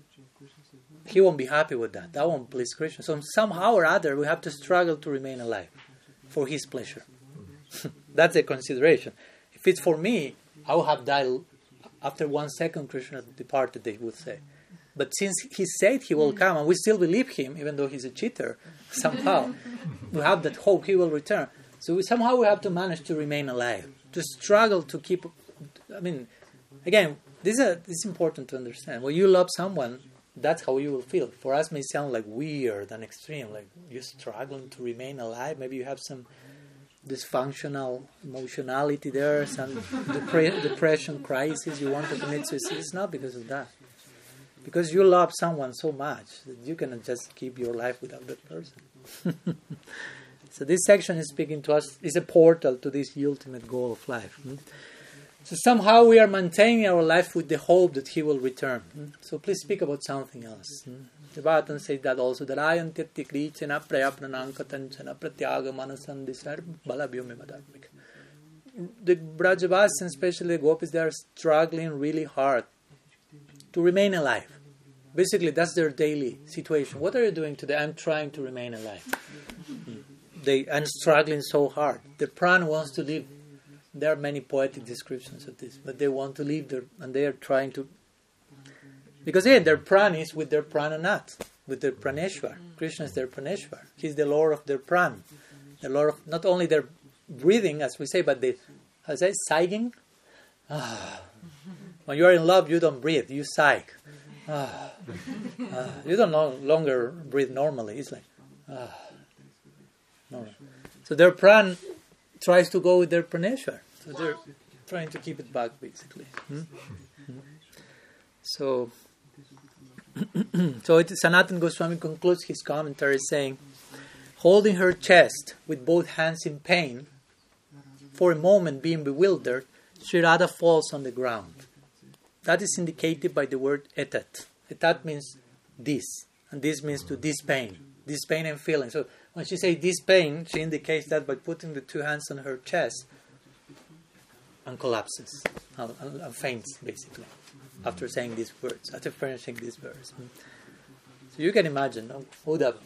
he won't be happy with that. That won't please Krishna. So somehow or other, we have to struggle to remain alive for his pleasure. That's a consideration. If it's for me, I would have died after one second. Krishna departed. They would say. But since he said he will mm. come, and we still believe him, even though he's a cheater, somehow we have that hope he will return. So we, somehow we have to manage to remain alive, to struggle to keep. I mean, again, this is, a, this is important to understand. When you love someone, that's how you will feel. For us, may sound like weird and extreme, like you're struggling to remain alive. Maybe you have some dysfunctional emotionality there, some depre- depression crisis. You want to commit suicide. It's not because of that. Because you love someone so much that you cannot just keep your life without that person. So this section is speaking to us, is a portal to this ultimate goal of life. Hmm? So somehow we are maintaining our life with the hope that he will return. Hmm? So please speak about something else. Hmm? The Bhagavatam says that also, that I am krichana prayapranankatanchana pratyaga balabhyome madharmika. The Brajavas and especially the Gopis, they are struggling really hard to remain alive. Basically, that's their daily situation. What are you doing today? I'm trying to remain alive. They, I'm struggling so hard. The pran wants to live. There are many poetic descriptions of this, but they want to live there, and they are trying to. Because yeah, their pran is with their prananath, with their praneshwar. Krishna is their praneshwar. He's the lord of their pran, the lord of not only their breathing, as we say, but the, how say, sighing. Ah. When you are in love, you don't breathe, you sigh. Ah. Ah. You don't no longer breathe normally. It's like, ah. No. So their pran tries to go with their praneshwar. So they're trying to keep it back, basically. Hmm? Hmm. So, so it, Sanatan Goswami concludes his commentary saying, holding her chest with both hands in pain, for a moment being bewildered, Sri Radha falls on the ground. That is indicated by the word etat. Etat means this, and this means to this pain, this pain and feeling. So when she says this pain, she indicates that by putting the two hands on her chest and collapses and, and faints, basically, after saying these words, after finishing these verse. So you can imagine um, Uddhava,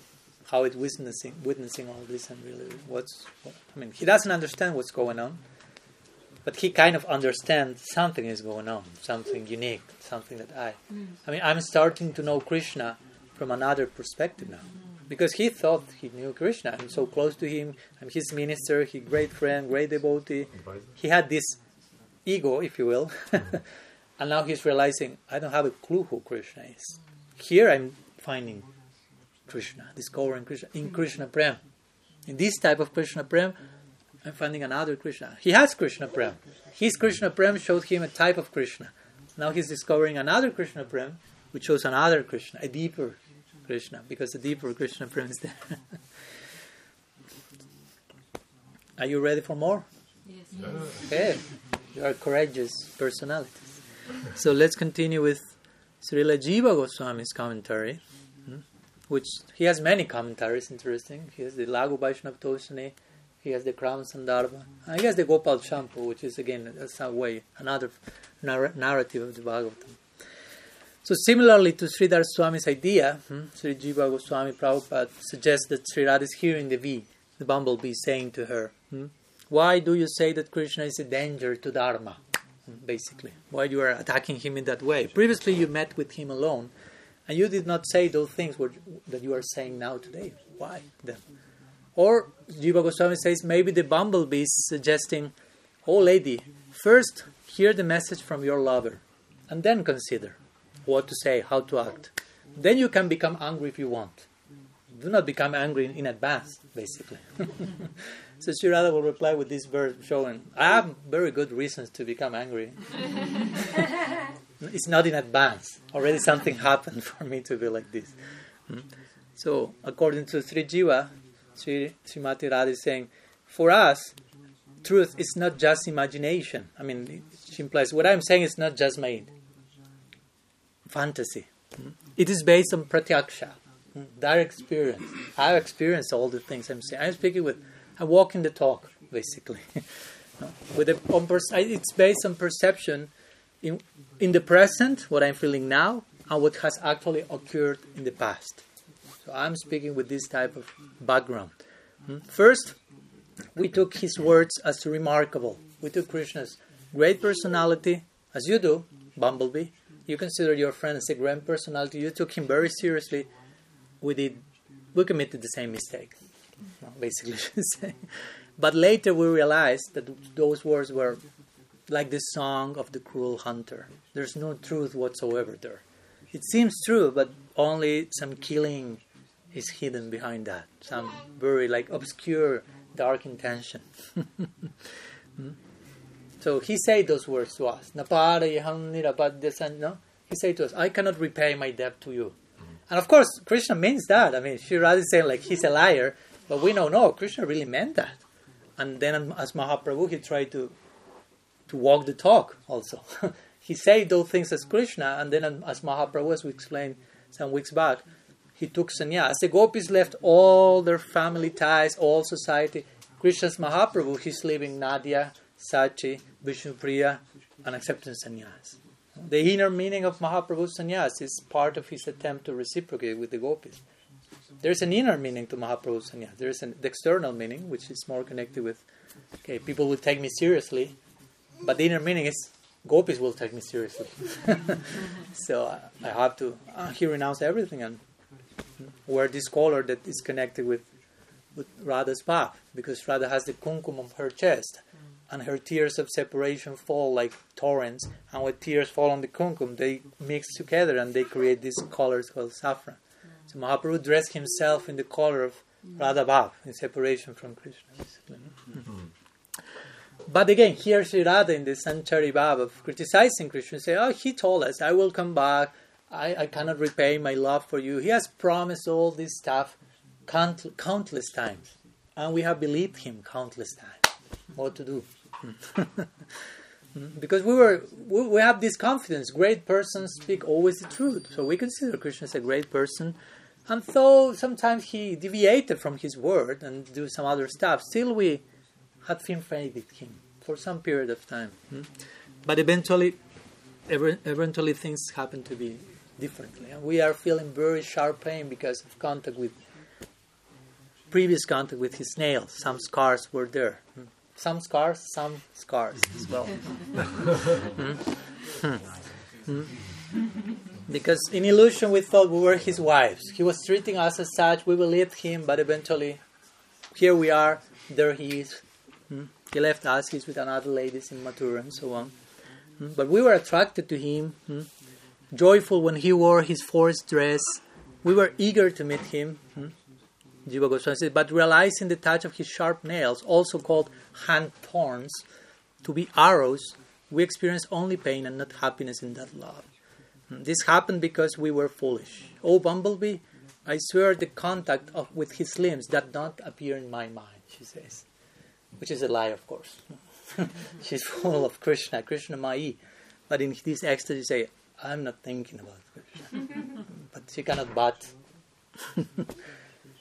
how it's witnessing, witnessing all this and really what's, what, I mean, he doesn't understand what's going on, but he kind of understands something is going on, something unique, something that I, I mean, I'm starting to know Krishna from another perspective now because he thought he knew Krishna. I'm so close to him. I'm his minister. He great friend, great devotee. He had this ego, if you will, and now he's realizing I don't have a clue who Krishna is. Here I'm finding Krishna, discovering Krishna in Krishna Prem. In this type of Krishna Prem, I'm finding another Krishna. He has Krishna Prem. His Krishna Prem showed him a type of Krishna. Now he's discovering another Krishna Prem, which shows another Krishna, a deeper Krishna, because the deeper Krishna Prem is there. are you ready for more? Yes. Okay. You are courageous personalities. So let's continue with Srila Jiva Goswami's commentary, hmm, which he has many commentaries, interesting. He has the Laghu Vaishnav Toshani, he has the Krama Sandarbha, and he has the Gopal Champu, which is again some way another narr- narrative of the Bhagavatam. So similarly to Sridhar Swami's idea, hmm, Sri Jiva Goswami Prabhupada suggests that Sri Radha is hearing the bee, the bumblebee, saying to her, hmm, "Why do you say that Krishna is a danger to Dharma?" Hmm, basically, why you are attacking him in that way? Previously, you met with him alone, and you did not say those things that you are saying now today. Why then? Or Jiva Goswami says maybe the bumblebee is suggesting, "Oh, lady, first hear the message from your lover, and then consider." what to say, how to act. Then you can become angry if you want. Do not become angry in, advance, basically. so Sri Radha will reply with this verse showing, I have very good reasons to become angry. it's not in advance. Already something happened for me to be like this. Hmm? So, according to Sri Jiva, Sri Srimati Radha is saying, for us, truth is not just imagination. I mean, she implies what I'm saying is not just my fantasy. It is based on pratyaksha, direct experience. I've experienced all the things I'm saying. I'm speaking with, I'm walking the talk, basically. with a, on it's based on perception in, in the present, what I'm feeling now, and what has actually occurred in the past. So I'm speaking with this type of background. Hmm? First, we took his words as remarkable. We took Krishna's great personality, as you do, Bumblebee, you consider your friend as a grand personality, you took him very seriously, we did, we committed the same mistake, basically. but later we realized that those words were like the song of the cruel hunter. There's no truth whatsoever there. It seems true, but only some killing is hidden behind that. Some very like obscure, dark intention. hmm? So he said those words to us. No? He said to us, I cannot repay my debt to you. Hmm. And of course, Krishna means that. I mean, she rather saying like he's a liar. But we know, no, Krishna really meant that. And then um, as Mahaprabhu, he tried to, to walk the talk also. he said those things as Krishna, and then um, as Mahaprabhu, as we explained some weeks back, he took sannyas. The gopis left all their family ties, all society. Krishna's Mahaprabhu, he's leaving Nadia, Sachi, Vishnupriya, and accepting sannyas. The inner meaning of Mahaprabhu's sannyas is part of his attempt to reciprocate with the gopis. There's an inner meaning to Mahaprabhu's sannyas. There's an external meaning, which is more connected with, okay, people will take me seriously, but the inner meaning is gopis will take me seriously. so I, I have to, uh, he renounced everything and wear this collar that is connected with, with Radha's path, because Radha has the kumkum on her chest and her tears of separation fall like torrents, and when tears fall on the kumkum, they mix together and they create these colors called saffron. So Mahaprabhu dressed himself in the color of Radha Bhav, in separation from Krishna. Mm-hmm. But again, here Sri Radha in the Sanchari Bhav of criticizing Krishna, say, Oh, he told us, I will come back, I, I cannot repay my love for you. He has promised all this stuff count, countless times, and we have believed him countless times. What to do? because we were we, we have this confidence great persons speak always the truth so we consider krishna as a great person and though sometimes he deviated from his word and do some other stuff still we had with him for some period of time hmm? but eventually eventually things happen to be differently and we are feeling very sharp pain because of contact with previous contact with his nails some scars were there hmm? some scars, some scars as well. mm-hmm. Because in illusion we thought we were his wives. He was treating us as such, we believed him, but eventually here we are, there he is. Hmm. He left us, he's with another ladies in Mathura and so on. But we were attracted to him? Joyful when he wore his forest dress. We were eager to meet him. Jiva Goswami says, but realizing the touch of his sharp nails, also called hand thorns, to be arrows, we experienced only pain and not happiness in that love. Hmm, this happened because we were foolish. Oh, Bumblebee, I swear the contact of, with his limbs did not appear in my mind, she says. Which is a lie, of course. She's full of Krishna, Krishna Mai. But in this ecstasy, say, I'm not thinking about Krishna. but she cannot but.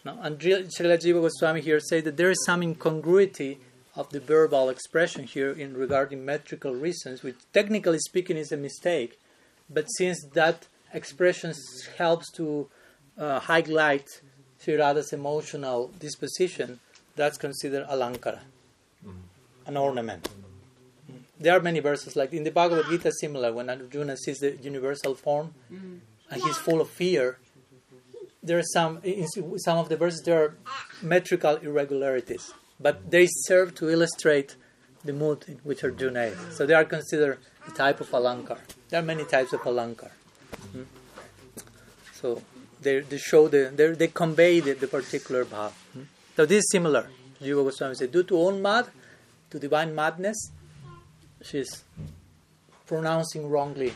Now, and Srila Jiva Goswami here says that there is some incongruity of the verbal expression here in regarding metrical reasons, which technically speaking is a mistake, but since that expression helps to uh, highlight Sri Radha's emotional disposition, that's considered alankara, mm-hmm. an ornament. Mm-hmm. There are many verses like in the Bhagavad Gita, similar when Arjuna sees the universal form mm-hmm. and he's full of fear there are some in some of the verses there are metrical irregularities, but they serve to illustrate the mood in which Arjuna is. So they are considered a type of alankar. There are many types of alankar. Hmm? So they, they show the they, they convey the, the particular bhav. Hmm? So this is similar. Jiva Goswami said, due to own mad, to divine madness, she's pronouncing wrongly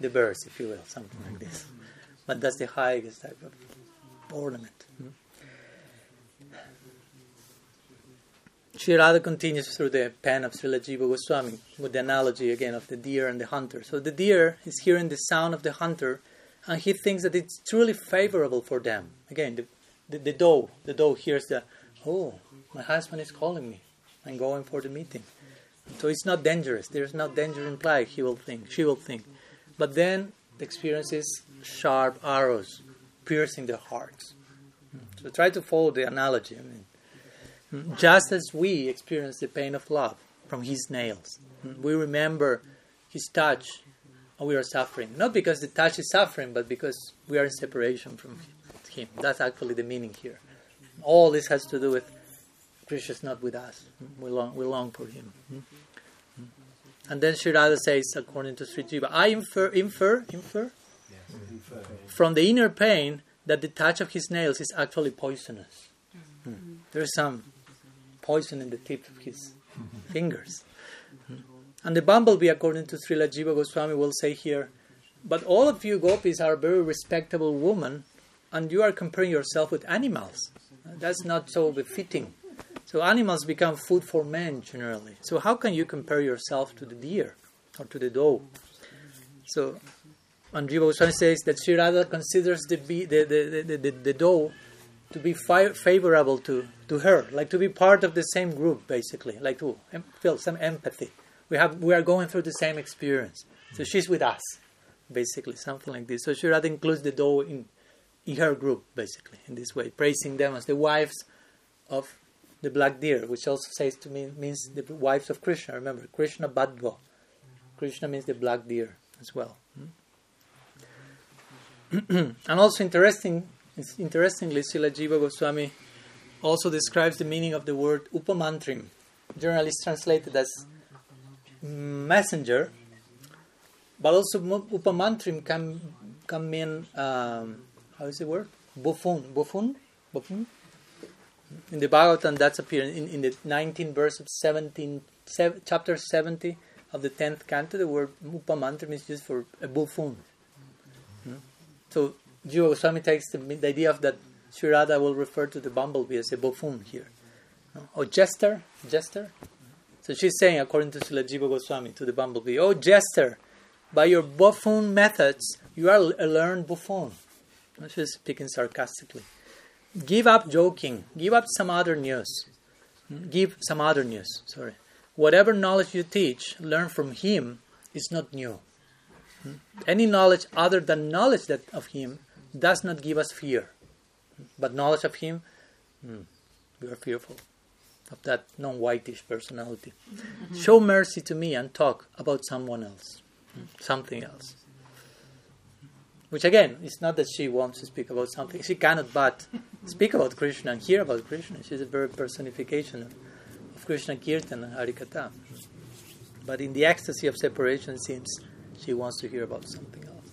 the verse, if you will, something like this. But that's the highest type of ornament. Sri Radha continues through the pen of Srila Jiva Goswami with the analogy again of the deer and the hunter. So the deer is hearing the sound of the hunter and he thinks that it's truly favorable for them. Again, the, the, the doe, the doe hears the, oh, my husband is calling me. I'm going for the meeting. So it's not dangerous. There's no danger implied, he will think, she will think. But then the experience is sharp arrows piercing their hearts. So try to follow the analogy. I mean, just as we experience the pain of love from his nails, we remember his touch and we are suffering. Not because the touch is suffering, but because we are in separation from him. That's actually the meaning here. All this has to do with Krishna is not with us. We long, we long for him. And then Sri Radha says, according to Sri Jiva, I infer, infer, infer from the inner pain that the touch of his nails is actually poisonous. Mm. There's some poison in the tip of his fingers. Mm. And the bumblebee, according to Srila Jiva Goswami, will say here, but all of you gopis are very respectable women, and you are comparing yourself with animals. That's not so befitting. So animals become food for men generally. So how can you compare yourself to the deer or to the doe? So, and Jiva Goswami says that Sri Radha considers the, the, the, the, the, the doe to be fi- favorable to, to her, like to be part of the same group, basically, like to feel some empathy. We have we are going through the same experience, so she's with us, basically, something like this. So Sri Radha includes the doe in in her group, basically, in this way, praising them as the wives of the black deer, which also says to me means the wives of Krishna. Remember, Krishna Badva. Krishna means the black deer as well. and also interesting, interestingly, Srila Jiva Goswami also describes the meaning of the word upamantrim. Generally, translated as messenger, but also upamantrim can can mean um, how is the word buffoon buffoon buffoon. In the Bhagavatam, that's appearing in, in the 19th verse of 17, seven, chapter 70 of the 10th canto. The word upamantrim is used for a buffoon. Hmm? So Jiva Goswami takes the, the idea of that Sri Radha will refer to the bumblebee as a buffoon here. Or jester, jester. So she's saying, according to Srila Jiva Goswami, to the bumblebee, Oh, jester, by your buffoon methods, you are a learned buffoon. She's speaking sarcastically. Give up joking. Give up some other news. Give some other news. Sorry. Whatever knowledge you teach, learn from him is not new. Any knowledge other than knowledge that of him does not give us fear. But knowledge of him, hmm, we are fearful of that non-whitish personality. Mm-hmm. Show mercy to me and talk about someone else, something else. Which again, it's not that she wants to speak about something. She cannot but speak about Krishna and hear about Krishna. She's a very personification of, of Krishna Kirtan and Harikatha. But in the ecstasy of separation, it seems she wants to hear about something else.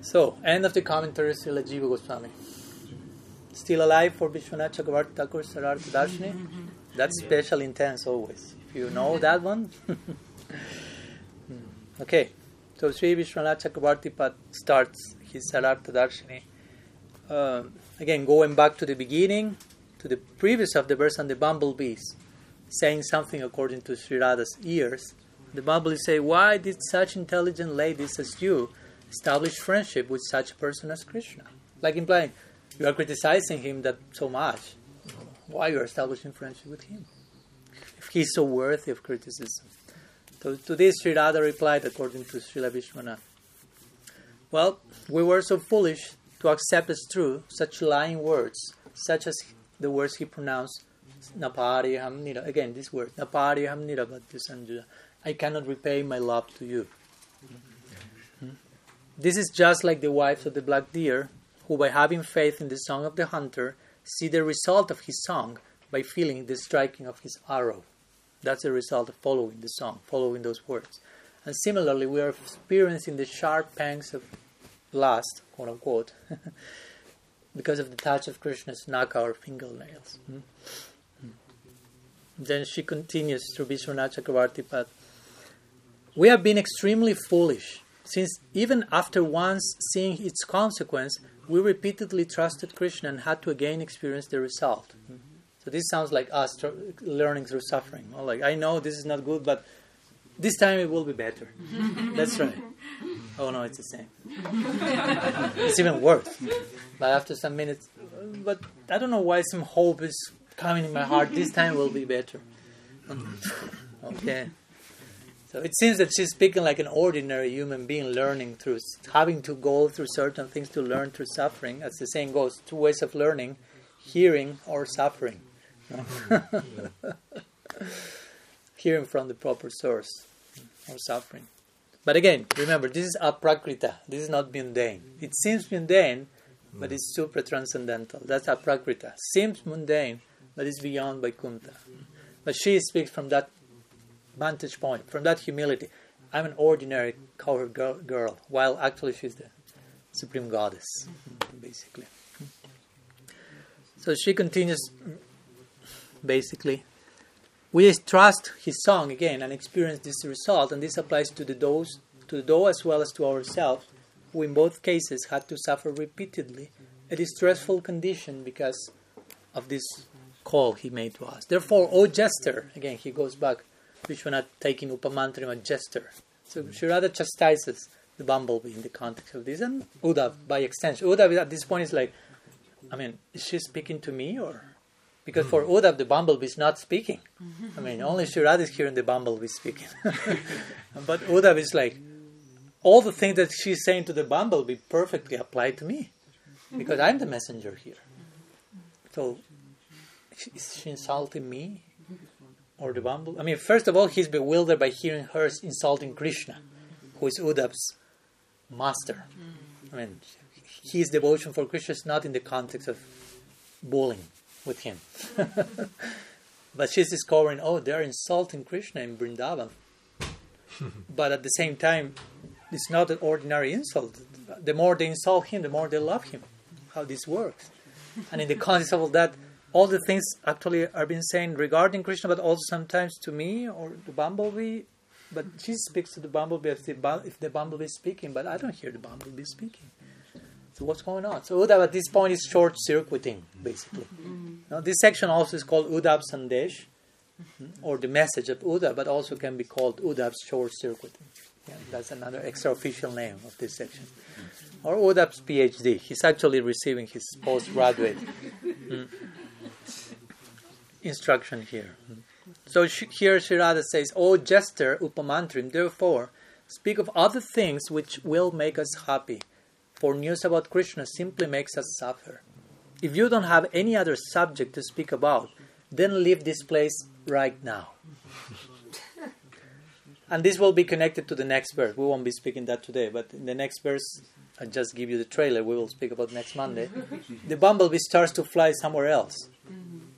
So, end of the commentary, Srila Jiva Goswami. Still alive for Vishwanath Chakravarti Thakur Sarartha Darshini? That's special intense always. If you know that one. Hmm. okay. So Sri Vishwanath Chakravarti starts his Sarartha Darshini. Uh, again, going back to the beginning, to the previous of the verse on the bumblebees, saying something according to Sri Radha's ears. The bumblebees say, Why did such intelligent ladies as you establish friendship with such a person as Krishna? Like implying, you are criticizing him that so much. Why you are establishing friendship with him? If he is so worthy of criticism. So to this, Sri Radha replied according to Srila Vishwanath. Well, we were so foolish to accept as true such lying words, such as the words he pronounced, Napariham nira. Again, this word, Napariham nirabhadya sanjuya. I cannot repay my love to you. Hmm? This is just like the wives of the black deer, who by having faith in the song of the hunter, see the result of his song by feeling the striking of his arrow. That's the result of following the song, following those words. And similarly, we are experiencing the sharp pangs of lust, quote unquote, because of the touch of Krishna's nakha or fingernails. Hmm? Then she continues through Vishwanath Chakravarti Pad. We have been extremely foolish, since even after once seeing its consequence, we repeatedly trusted Krishna and had to again experience the result. Mm-hmm. So this sounds like us tr- learning through suffering. Well, like I know this is not good, but this time it will be better. That's right. Oh no, it's the same. it's even worse. But after some minutes, but I don't know why some hope is coming in my heart. This time will be better. okay. So it seems that she's speaking like an ordinary human being, learning through having to go through certain things to learn through suffering. As the saying goes, two ways of learning: hearing or suffering. hearing from the proper source or suffering. But again, remember, this is aprakrita. This is not mundane. It seems mundane, but it's super transcendental. That's aprakrita. Seems mundane, but it's beyond Vaikuntha. But she speaks from that vantage point, from that humility. I'm an ordinary cowherd girl, girl, while actually she's the supreme goddess, basically. So she continues, basically. We trust his song again and experience this result, and this applies to the does, to the doe as well as to ourselves, who in both cases had to suffer repeatedly a distressful condition because of this call he made to us. Therefore, O jester, again he goes back, Vishwanath taking Upamantrim a jester. So Sri chastises the bumblebee in the context of this, and Uddhav by extension. Uddhav at this point is like, I mean, is she speaking to me or? Because for hmm. Uddhav, the bumblebee is not speaking. I mean, only Sri is hearing the bumblebee speaking. but Uddhav is like, all the things that she's saying to the bumblebee perfectly apply to me because I'm the messenger here. So, is she insulting me or the bumble? I mean, first of all, he's bewildered by hearing her insulting Krishna, who is Uddhav's master. Hmm. I mean, his devotion for Krishna is not in the context of bullying with him. but she's discovering, oh, they're insulting Krishna in Vrindavan. but at the same time, it's not an ordinary insult. The more they insult him, the more they love him. How this works. And in the context of all that, all the things actually are being said regarding Krishna, but also sometimes to me or the bumblebee. But she speaks to the bumblebee if the, if the bumblebee is speaking, but I don't hear the bumblebee speaking. So what's going on? So Uddhav at this point is short circuiting, basically. Mm-hmm. Now, this section also is called Uddhav Sandesh, mm-hmm. or the message of Uddhav, but also can be called Uddhav's short circuiting. Yeah, that's another extra official name of this section. Or Uddhav's PhD. He's actually receiving his postgraduate mm, instruction here. So here Sri Radha says, O jester Upamantrim, therefore, speak of other things which will make us happy, for news about Krishna simply makes us suffer. If you don't have any other subject to speak about, then leave this place right now. and this will be connected to the next verse. We won't be speaking that today, but in the next verse, I just give you the trailer. We will speak about next Monday. the bumblebee starts to fly somewhere else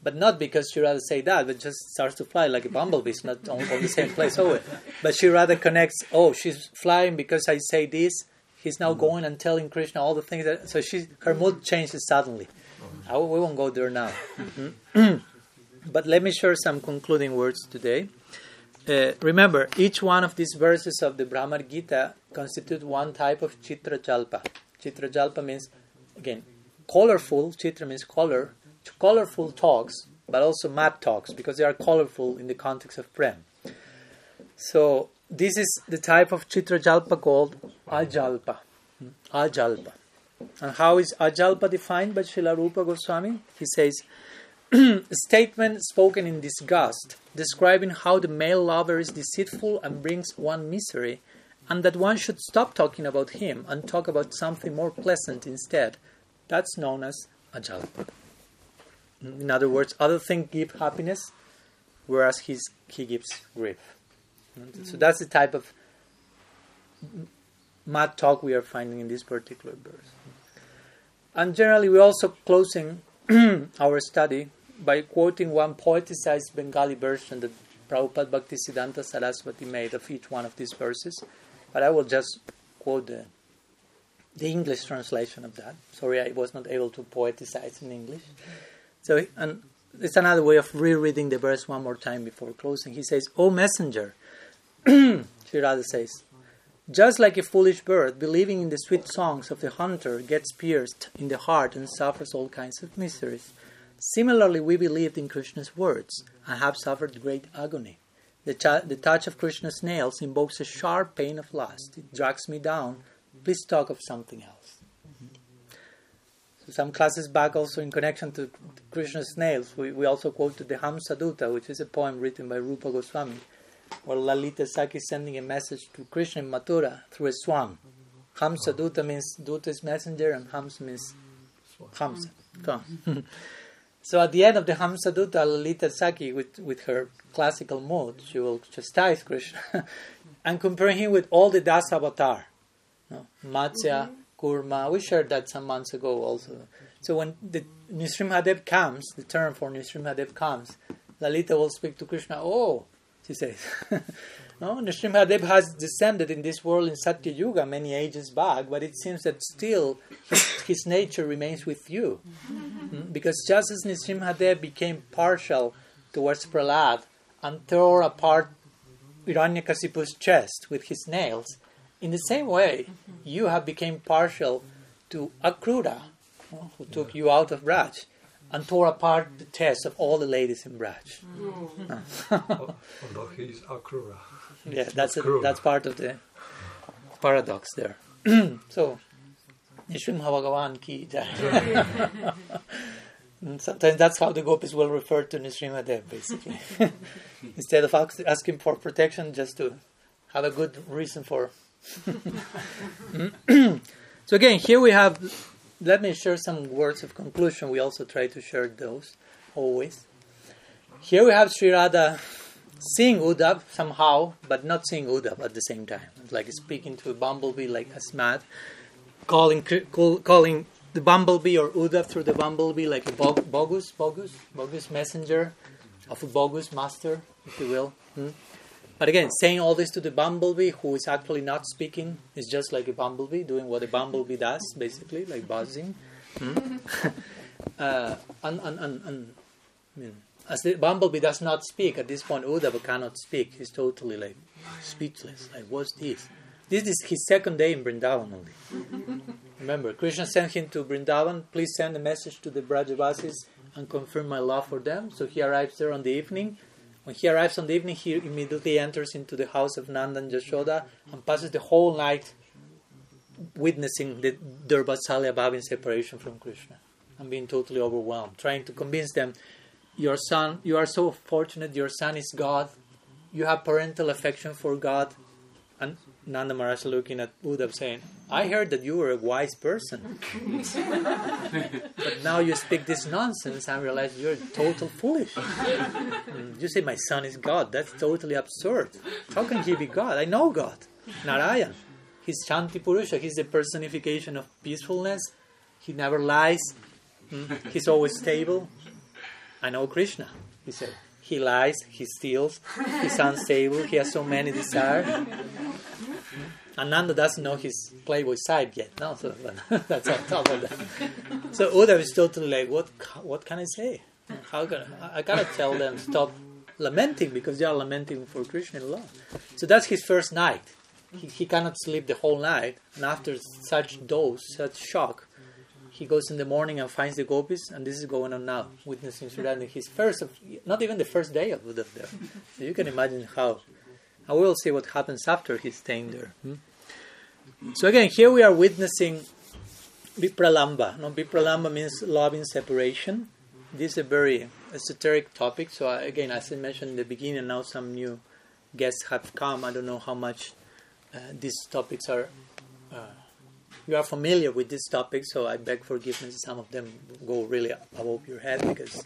but not because she rather say that, but just starts to fly like a bumblebee, not on, on the same place over. But she rather connects. Oh, she's flying because I say this. He's now mm-hmm. going and telling Krishna all the things that. So she her mood changes suddenly. Mm-hmm. I, we won't go there now. Mm-hmm. but let me share some concluding words today. Uh, remember, each one of these verses of the Bhramar Gita constitute one type of Chitra Jalpa. Chitra Jalpa means, again, colorful. Chitra means color colorful talks, but also map talks because they are colorful in the context of Prem. So this is the type of Chitra Jalpa called Ajalpa. Hmm? Ajalpa. And how is Ajalpa defined by Srila Rupa Goswami? He says, statement spoken in disgust, describing how the male lover is deceitful and brings one misery, and that one should stop talking about him and talk about something more pleasant instead. That's known as Ajalpa. In other words, other things give happiness, whereas he's, he gives grief. Mm-hmm. So that's the type of mad talk we are finding in this particular verse. And generally, we're also closing our study by quoting one poeticized Bengali version that Prabhupada Bhaktisiddhanta Saraswati made of each one of these verses. But I will just quote the, the English translation of that. Sorry, I was not able to poeticize in English. So, and it's another way of rereading the verse one more time before closing. He says, O messenger, Sri Radha says, just like a foolish bird, believing in the sweet songs of the hunter, gets pierced in the heart and suffers all kinds of miseries. Similarly, we believed in Krishna's words and have suffered great agony. The, ch- the touch of Krishna's nails invokes a sharp pain of lust. It drags me down. Please talk of something else. So some classes back, also in connection to Krishna's nails, we, we also quoted the Hamsaduta, which is a poem written by Rupa Goswami, where Lalita Sakhi is sending a message to Krishna in Mathura through a swan. Hamsaduta oh. means Duta is messenger, and Hams means Hamsa. so at the end of the Hamsaduta, Lalita Sakhi, with, with her classical mode, she will chastise Krishna and compare him with all the Das avatar. No? Matsya, mm-hmm. Kurma. We shared that some months ago also. So when the Nrsimhadev comes, the term for Nrsimhadev comes, Lalita will speak to Krishna. Oh, she says, no, Nrsimhadev has descended in this world in Satya Yuga many ages back, but it seems that still his, his nature remains with you. mm Because just as Nrsimhadev became partial towards Prahlad and tore apart Hiranyakasipu's chest with his nails, in the same way, you have become partial to Akrura, who took you out of Braj and tore apart the test of all the ladies in Braj. Although he's Akrura. Yeah, that's a, that's part of the paradox there. so, Nishrim Bhagavan ki jai. And mm, Sometimes that's how the gopis will refer to Nrsimhadev, basically. Instead of asking for protection, just to have a good reason for. Mm. so again, here we have. Let me share some words of conclusion. We also try to share those always. Here we have Sri Radha seeing Uddhav somehow, but not seeing Uddhav at the same time. It's like speaking to a bumblebee, like Asmat, calling call, calling the bumblebee or Uddhav through the bumblebee, like a bog, bogus, bogus, bogus messenger of a bogus master, if you will. Hmm? But again, saying all this to the bumblebee, who is actually not speaking, is just like a bumblebee doing what a bumblebee does, basically, like buzzing. Hmm? uh, and, and, and, and I mean, as the bumblebee does not speak at this point, Uddhava cannot speak. He's totally like speechless. Like, what's this? This is his second day in Vrindavan only. Remember, Krishna sent him to Vrindavan. Please send a message to the Brajavasis and confirm my love for them. So he arrives there on the evening. When he arrives on the evening, he immediately enters into the house of Nanda and Jashoda and passes the whole night witnessing the, their Vatsalya in separation from Krishna and being totally overwhelmed, trying to convince them, your son, you are so fortunate, your son is God, you have parental affection for God. And Nanda Maharaj looking at Uddhav saying, I heard that you were a wise person. but now you speak this nonsense and realize you're total foolish. Mm, you say my son is God. That's totally absurd. How can he be God? I know God. Narayan. He's Shanti Purusha. He's the personification of peacefulness. He never lies. Mm, He's always stable. I know Krishna, he said. He lies, he steals, he's unstable, he has so many desires. Ananda doesn't know his playboy side yet, no, so that's on top of that. So Uddhav is totally like, what, what can I say? How can I, I gotta tell them stop lamenting because they are lamenting for Krishna in love. So that's his first night. He, he cannot sleep the whole night, and after such dose, such shock, he goes in the morning and finds the gopis, and this is going on now, witnessing Sri Radha. His first, of, not even the first day of Uddhav there. So you can imagine how. And we will see what happens after he's staying there. hmm? So again, here we are witnessing Vipralamba. No, Vipralamba means love in separation. This is a very esoteric topic. So again, as I mentioned in the beginning, now some new guests have come. I don't know how much uh, these topics are. Uh, you are familiar with these topics, so I beg forgiveness. Some of them go really above your head because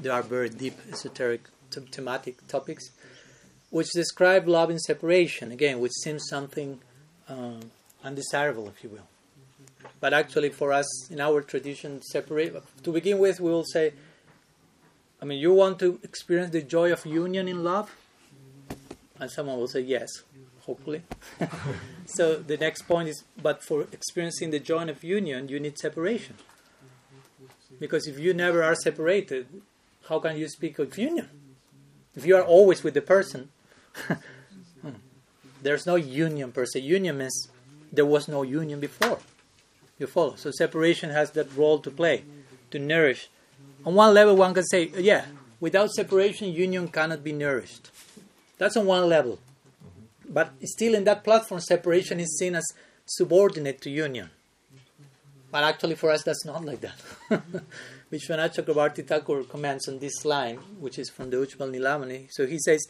they are very deep, esoteric, th- thematic topics, which describe love in separation. Again, which seems something um, undesirable, if you will. But actually, for us in our tradition, separate. To begin with, we will say, I mean, you want to experience the joy of union in love, and someone will say yes, hopefully. so the next point is, but for experiencing the joy of union, you need separation. Because if you never are separated, how can you speak of union? If you are always with the person, there's no union per se. Union means there was no union before. You follow? So separation has that role to play, to nourish. On one level, one can say, yeah, without separation, union cannot be nourished. That's on one level. But still, in that platform, separation is seen as subordinate to union. But actually, for us, that's not like that. Vishwanath Chakravarti Thakur comments on this line, which is from the Ujjwal Nilamani. So he says,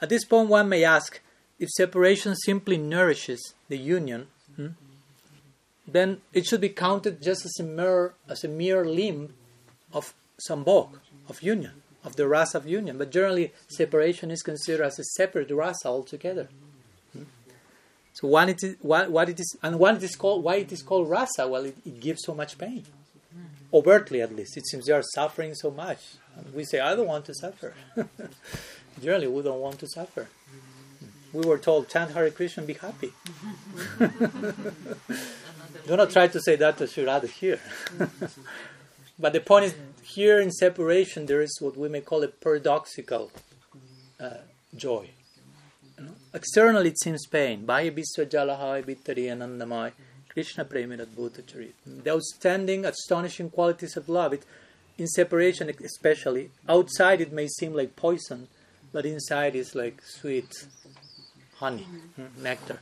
At this point, one may ask if separation simply nourishes the union, hmm, then it should be counted just as a mere, as a mere limb of sambhog, of union, of the rasa of union. But generally, separation is considered as a separate rasa altogether. Hmm. So one it is, what, what it is, and one it is called, why it is called rasa? Well, it, it gives so much pain, overtly at least. It seems they are suffering so much. And we say, I don't want to suffer. generally, we don't want to suffer. We were told, chant Hare Krishna, be happy. Do not try to say that to Sri Radha here. but the point is, here in separation, there is what we may call a paradoxical uh, joy. Externally, it seems pain. Bhaya Biswa Jalahai Vittari Anandamai Krishna Premi Adbhuta Charit. The outstanding, astonishing qualities of love. It, in separation, especially outside, it may seem like poison, but inside is like sweet honey, mm, nectar.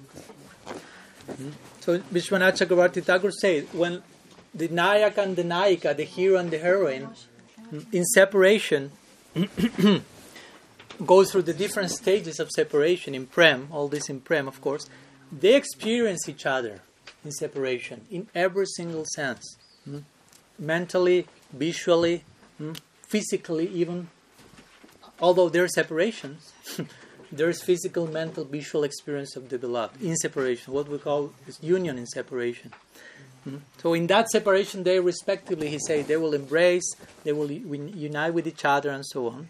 Mm. So Vishwanath Chakravarti Thakur said, when the Nayak and the Nayika, the hero and the heroine, mm, in separation, go through the different stages of separation in Prem, all this in Prem, of course, they experience each other in separation in every single sense. Mm? Mentally, visually, mm? physically, even. Although there are separations, there is physical, mental, visual experience of the beloved in separation, what we call union in separation. Mm? So in that separation, they respectively, he says, they will embrace, they will unite with each other, and so on.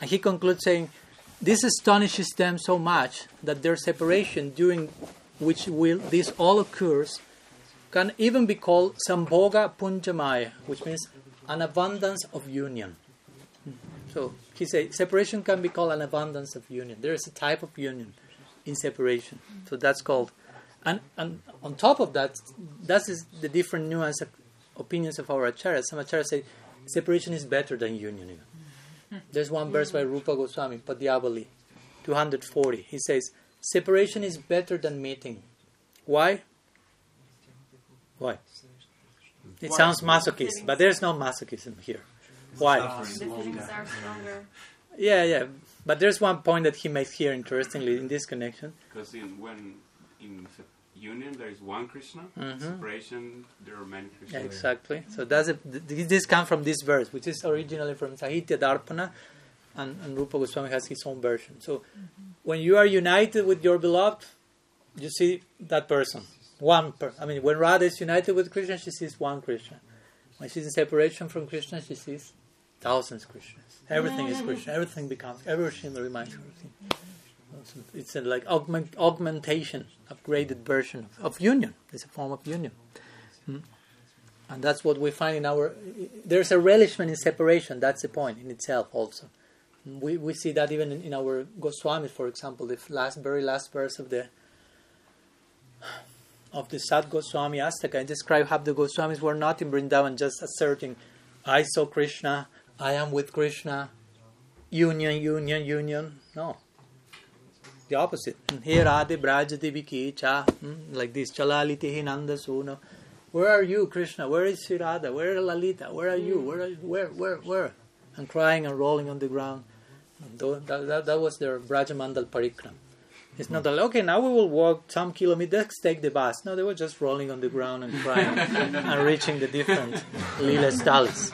And he concludes saying, this astonishes them so much that their separation, during which will this all occurs, can even be called Sambhoga Punjamaya, which means an abundance of union. So he said separation can be called an abundance of union. There is a type of union in separation. So that's called and and on top of that, that is the different nuance of opinions of our acharyas. Some acharyas say separation is better than union. Even. There's one verse by Rupa Goswami, Padyavali, 240. He says, Separation is better than meeting. Why? Why? It sounds masochist, but there's no masochism here. Why? The feelings are stronger. Yeah, yeah. But there's one point that he makes here, interestingly, in this connection. Because in, when in union there is one Krishna. Mm-hmm. Separation there are many Krishnas. Yeah, exactly. So that's a, this comes from this verse, which is originally from Sahitya Darpana, and, and Rupa Goswami has his own version. So mm-hmm. when you are united with your beloved, you see that person, one. Per, I mean, when Radha is united with Krishna, she sees one Krishna. When she's in separation from Krishna, she sees thousands of Krishnas. Everything is Krishna. Everything becomes. Everything reminds her of him. It's a, like augment, augmentation, upgraded version of, of, union. It's a form of union. Hmm? And that's what we find in our. There's a relishment in separation. That's the point in itself, also. We, we see that even in, in our Goswami, for example, the last, very last verse of the of the Sat Goswami Astaka. I describe how the Goswamis were not in Vrindavan just asserting, I saw Krishna, I am with Krishna, union, union, union. No the opposite. Here Adi Brajati Vikicha, hmm, like this, Chalaliti Nanda Suna. Where are you, Krishna? Where is Radha? Where is Lalita? Where are you? Where, are you? where, where, where? And crying and rolling on the ground. That, that, that was their Brajamandal Parikram. It's not like, okay, now we will walk some kilometers, let's take the bus. No, they were just rolling on the ground and crying and reaching the different lila stalls.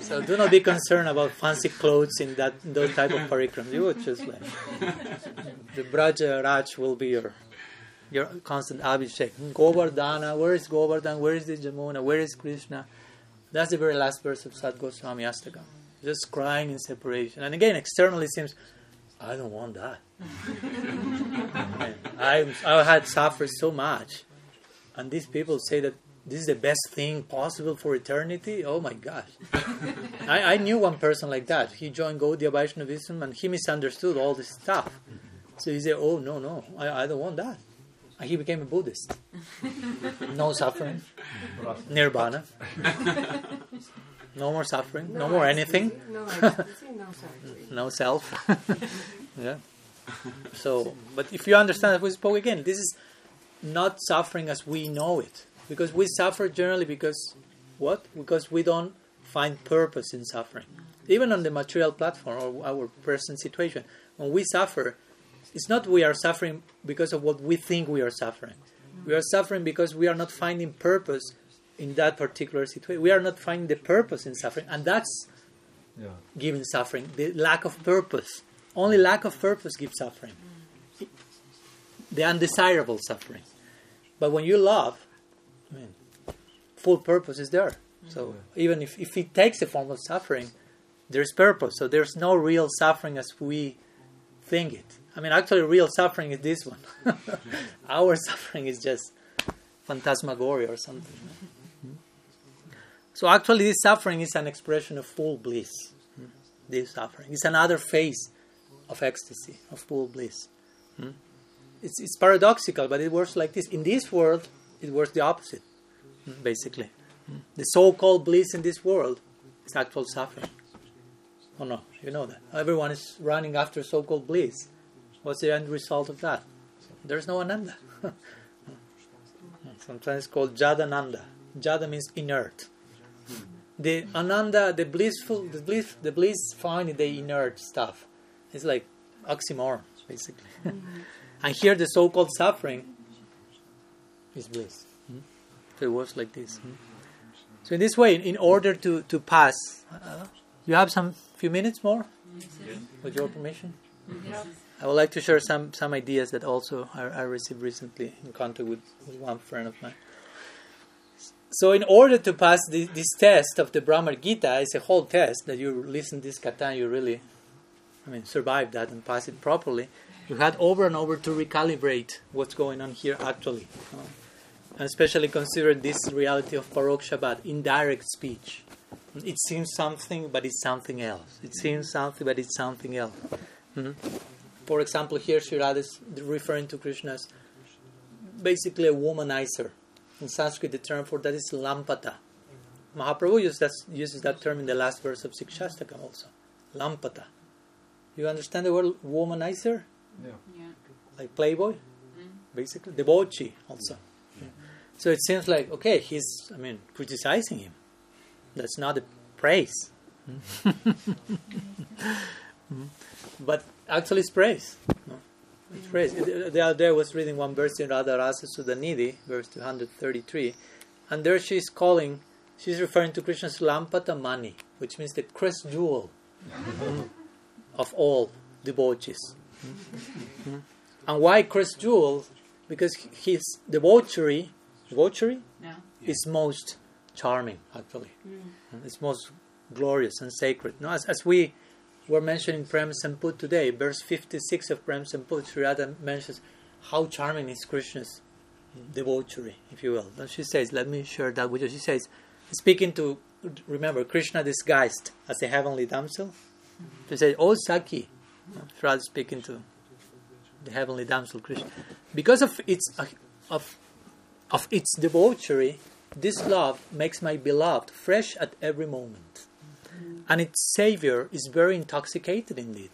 so do not be concerned about fancy clothes in that those type of parikrams. You would just like the Braja Raj will be your your constant abhishek. Govardhana, where is Govardhan? Where is the Jamuna? Where is Krishna? That's the very last verse of Sat Goswami Astakam. Just crying in separation. And again, externally seems I don't want that. I, I had suffered so much. And these people say that this is the best thing possible for eternity. Oh my gosh. I, I knew one person like that. He joined Gaudiya Vaishnavism and he misunderstood all this stuff. So he said, Oh, no, no, I, I don't want that. And he became a Buddhist. No suffering, nirvana. No more suffering. No, no more anything. No, no self. yeah. So, but if you understand that we spoke again, this is not suffering as we know it, because we suffer generally because what? Because we don't find purpose in suffering, even on the material platform or our present situation. When we suffer, it's not we are suffering because of what we think we are suffering. We are suffering because we are not finding purpose in that particular situation. We are not finding the purpose in suffering, and that's yeah. giving suffering. The lack of purpose. Only lack of purpose gives suffering. The undesirable suffering. But when you love, I mean, full purpose is there. So even if, if it takes a form of suffering, there's purpose. So there's no real suffering as we think it. I mean, actually, real suffering is this one. Our suffering is just phantasmagoria or something. So actually, this suffering is an expression of full bliss. This suffering is another phase of ecstasy, of full bliss. Hmm? It's, it's paradoxical, but it works like this. In this world, it works the opposite, basically. Hmm? The so-called bliss in this world is actual suffering. Oh no, you know that. Everyone is running after so-called bliss. What's the end result of that? There's no ananda. Hmm. Sometimes it's called Jada jadananda. Jada means inert. The ananda, the blissful, the bliss, the bliss found in the inert stuff. It's like oxymoron, basically. and here, the so-called suffering is bliss. So it works like this. So in this way, in order to to pass, uh, you have some few minutes more, with your permission. I would like to share some, some ideas that also I, I received recently in contact with, with, one friend of mine. So, in order to pass the, this test of the Bhramar Gita, it's a whole test that you listen this kata you really, I mean, survive that and pass it properly. You had over and over to recalibrate what's going on here actually. And especially consider this reality of Paroksha Vad, indirect speech. It seems something, but it's something else. It seems something, but it's something else. Mm-hmm. For example, here Sri Radha is referring to Krishna as basically a womanizer. In Sanskrit, the term for that is lampata. Mahaprabhu uses that, uses that term in the last verse of Sikshastakam also. Lampata. You understand the word womanizer? Yeah. Yeah. Like playboy? Mm. Basically. Debauchee also. Yeah. So it seems like, okay, he's, I mean, criticizing him. That's not a praise. but actually it's praise. No? It's praise. The other day I was reading one verse in Radha Rasa Sudhanidhi, verse 233, and there she's calling, she's referring to Krishna's Lampata Mani, which means the crest jewel of all devotees. and why crest jewel? Because his debauchery, debauchery Yeah. is most charming, actually. Mm. It's most glorious and sacred. No, as, as we were mentioning Prem Samput today, verse 56 of Prem Samput, Sri Radha mentions how charming is Krishna's debauchery, if you will. And she says, let me share that with you. She says, speaking to, remember, Krishna disguised as a heavenly damsel. She says, Oh Saki, Sri Radha speaking to the heavenly damsel Krishna. Because of its, uh, of, of its debauchery, this love makes my beloved fresh at every moment. And its Savior is very intoxicated indeed.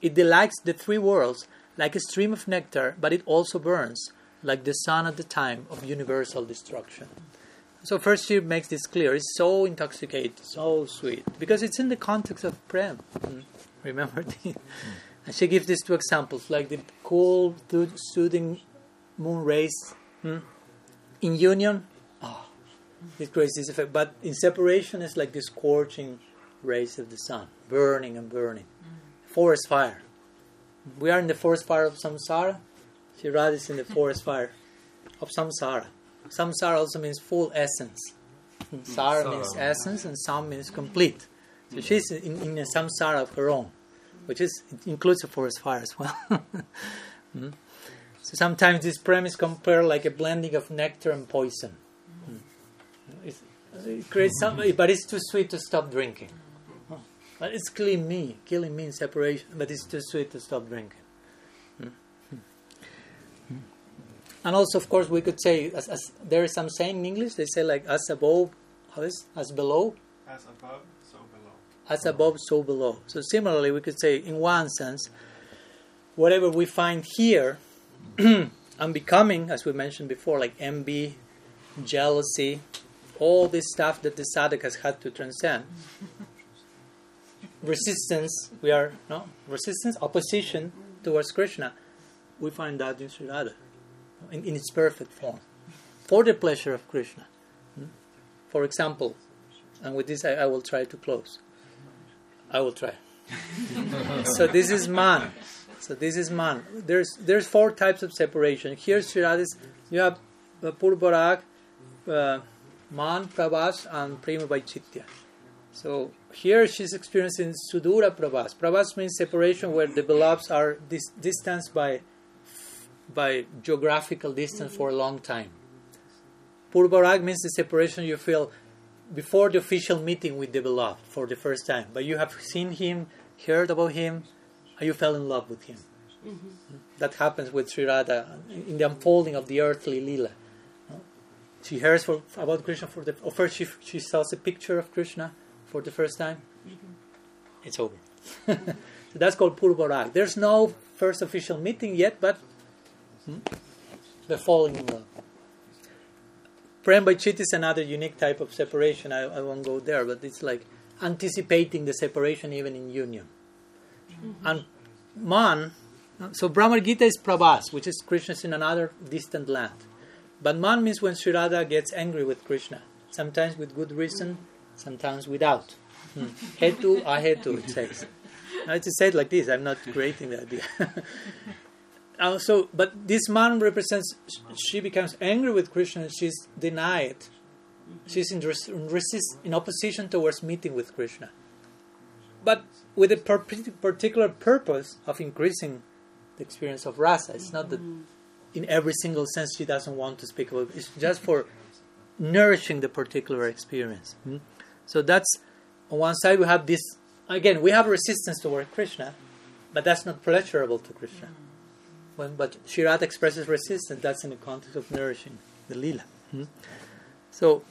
It delights the three worlds like a stream of nectar, but it also burns like the sun at the time of universal destruction. So first she makes this clear. It's so intoxicated, so sweet, because it's in the context of prem. Mm. Remember, the, and she gives these two examples, like the cool, soothing moon rays mm. in union. Oh, it creates this effect, but in separation, it's like the scorching rays of the sun, burning and burning. Forest fire. We are in the forest fire of samsara. Sri Radha is in the forest fire of samsara. Samsara also means full essence. Sara means essence, and sam means complete. So she's in, in a samsara of her own, which is includes a forest fire as well. mm. So sometimes this premise compared like a blending of nectar and poison. Mm. It creates some, but it's too sweet to stop drinking. But it's killing me, killing me in separation, but it's too sweet to stop drinking. Hmm? Hmm. And also, of course, we could say, as, as, there is some saying in English, they say like, as above, how is As below? As above, so below. As above, so below. So similarly, we could say, in one sense, whatever we find here, unbecoming, as we mentioned before, like envy, jealousy, all this stuff that the sadhak has had to transcend. Resistance, we are, no, resistance, opposition towards Krishna, we find that in Sri Radha in, in its perfect form, for the pleasure of Krishna. Hmm? For example, and with this I, I, will try to close. I will try. so this is man. So this is man. There's there's four types of separation. Here, Sri you have uh, Purbarag, uh, Man, Prabhas, and Prema Vaitshitya. So here she's experiencing Sudura Prabhas. Prabhas means separation where the beloveds are dis- distanced by by geographical distance for a long time. Purbarag means the separation you feel before the official meeting with the beloved for the first time, but you have seen him, heard about him, and you fell in love with him. Mm-hmm. That happens with Sri Radha in the unfolding of the earthly lila. she hears for, about Krishna for the or first she she sells a picture of Krishna for the first time. Mm-hmm. It's over. so that's called Purvarag. There's no first official meeting yet, but hmm, they're falling in love. Prem by chit is another unique type of separation. I, I won't go there, but it's like anticipating the separation even in union. Mm-hmm. And man, so Bhramar Gita is Prabhas, which is Krishna's in another distant land. But man means when Sri Radha gets angry with Krishna, sometimes with good reason, sometimes without. Hmm. Hetu, ahetu, it says. Now it's said like this, I'm not creating the idea. uh, so, but this man represents, she becomes angry with Krishna she's denied. She's in, res- resist, in opposition towards meeting with Krishna. But with a per- particular purpose of increasing the experience of rasa. It's not that in every single sense she doesn't want to speak about it. It's just for nourishing the particular experience. Hmm? So that's on one side we have this again we have resistance toward Krishna, but that's not pleasurable to Krishna. When but Sri Radha expresses resistance, that's in the context of nourishing the lila. Hmm? So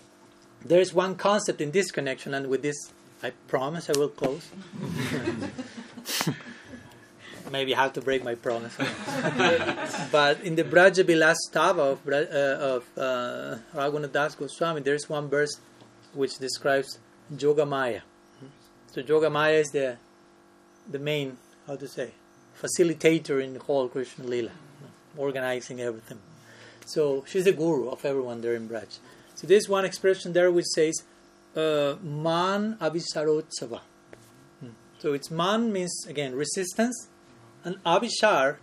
there is one concept in this connection, and with this I promise I will close. maybe I have to break my promise. but in the Braja Stava of, uh, of uh, Raghunath Das Goswami, there's one verse which describes Yoga Maya. So Jogamaya is the the main, how to say, facilitator in the whole Krishna Lila, organizing everything. So she's the guru of everyone there in Braj. So there's one expression there which says, uh, Man Abhisarotsava. Hmm. So it's man means again resistance, and Abhisar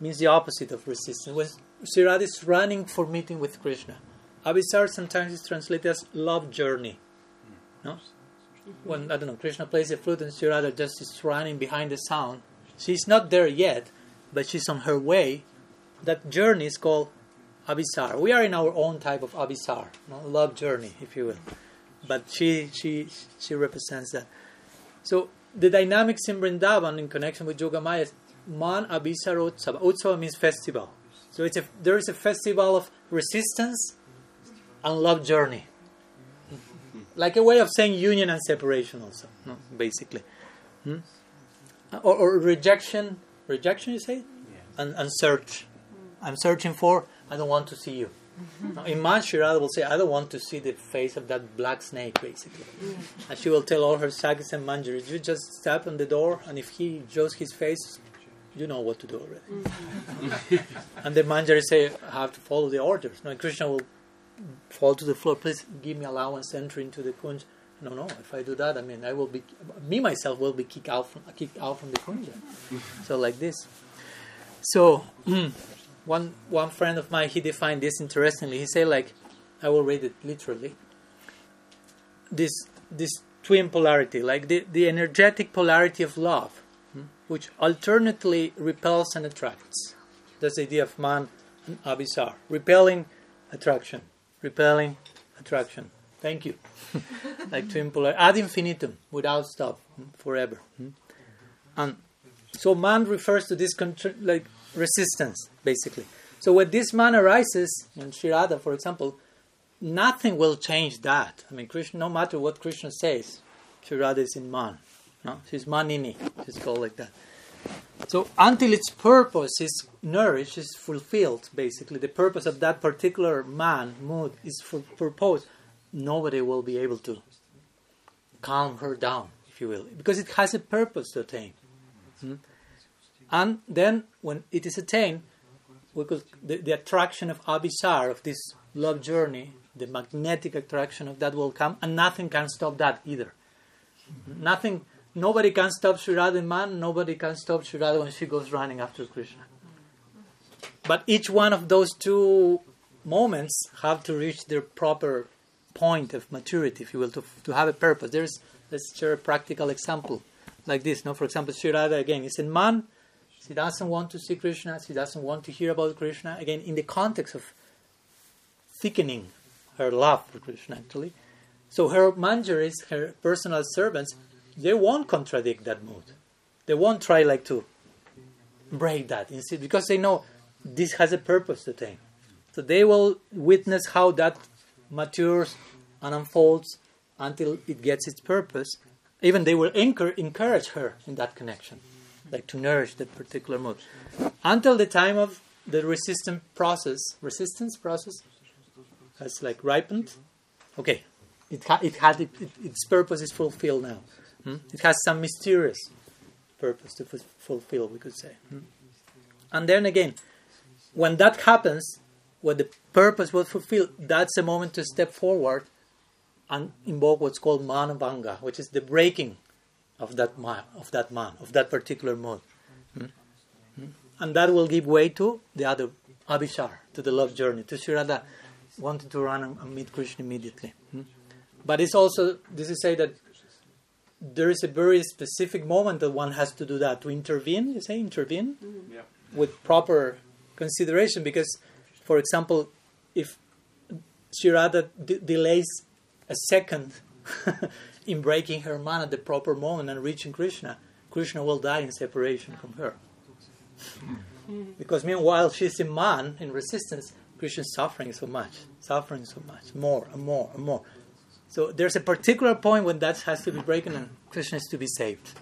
means the opposite of resistance. When Sri Radha is running for meeting with Krishna, Abhisar sometimes is translated as love journey. No? When I don't know, Krishna plays the flute and Sri Radha just is running behind the sound. She's not there yet, but she's on her way. That journey is called Abhisar. We are in our own type of Abhisar, no? love journey, if you will. But she she she represents that. So the dynamics in Vrindavan in connection with Yogamaya Man Abhisar Utsava. Utsava means festival. So it's a, there is a festival of resistance and love journey. Like a way of saying union and separation, also, no, basically. Hmm? Or, or, rejection, rejection, you say? And, and search. I'm searching for, I don't want to see you. Now, in Man, Sri Radha will say, I don't want to see the face of that black snake, basically. And she will tell all her sakhis and manjaris, you just tap on the door, and if he shows his face, you know what to do already. Mm-hmm. and the manjari say, I have to follow the orders. No, Krishna will fall to the floor. Please give me allowance enter into the kunj. No, no. If I do that, I mean, I will be me myself will be kicked out from kicked out from the kunja. so like this. So one one friend of mine he defined this interestingly. He said like, I will read it literally. This this twin polarity, like the the energetic polarity of love which alternately repels and attracts. That's the idea of man and abhisar. Repelling, attraction. Repelling, attraction. Thank you. like twin polar ad infinitum, without stop, forever. And so man refers to this like resistance, basically. So when this man arises in Sri Radha, for example, nothing will change that. I mean, Krishna, no matter what Krishna says, Sri Radha is in man. No, she's manini. She's called like that. So until its purpose is nourished, is fulfilled, basically the purpose of that particular man mood is purpose, nobody will be able to calm her down, if you will, because it has a purpose to attain. Hmm? And then when it is attained, we could, the, the attraction of Abhisar, of this love journey, the magnetic attraction of that will come, and nothing can stop that either. Nothing Nobody can stop Sri Radha man, nobody can stop Radha when she goes running after Krishna. But each one of those two moments have to reach their proper point of maturity, if you will, to, to have a purpose. There's, let's share a practical example like this. No? For example, Sri Radha again is in man, she doesn't want to see Krishna, she doesn't want to hear about Krishna. Again, in the context of thickening her love for Krishna, actually. So her manjaris, her personal servants, they won't contradict that mood. They won't try like to break that instead because they know this has a purpose to attain. So they will witness how that matures and unfolds until it gets its purpose, even they will encourage her in that connection, like to nourish that particular mood. Until the time of the resistance process, resistance process has like ripened. Okay, it, ha- it had it, it, its purpose is fulfilled now. Hmm? It has some mysterious purpose to f- fulfill, we could say. Hmm? And then again, when that happens, when the purpose was fulfilled, that's a moment to step forward and invoke what's called manabhanga, which is the breaking of that man, of that man, of that particular mode. Hmm? And that will give way to the other Abhisar, to the love journey, to Sri Radha wanting to run and, meet Krishna immediately. Hmm? But it's also, this is say that there is a very specific moment that one has to do that, to intervene, you say, intervene, mm-hmm. yeah. with proper consideration, because, for example, if Sri Radha d- delays a second in breaking her man at the proper moment and reaching Krishna, Krishna will die in separation from her. because meanwhile she's in man, in resistance, Krishna is suffering so much, suffering so much, more and more and more. So there's a particular point when that has to be broken and Krishna is to be saved.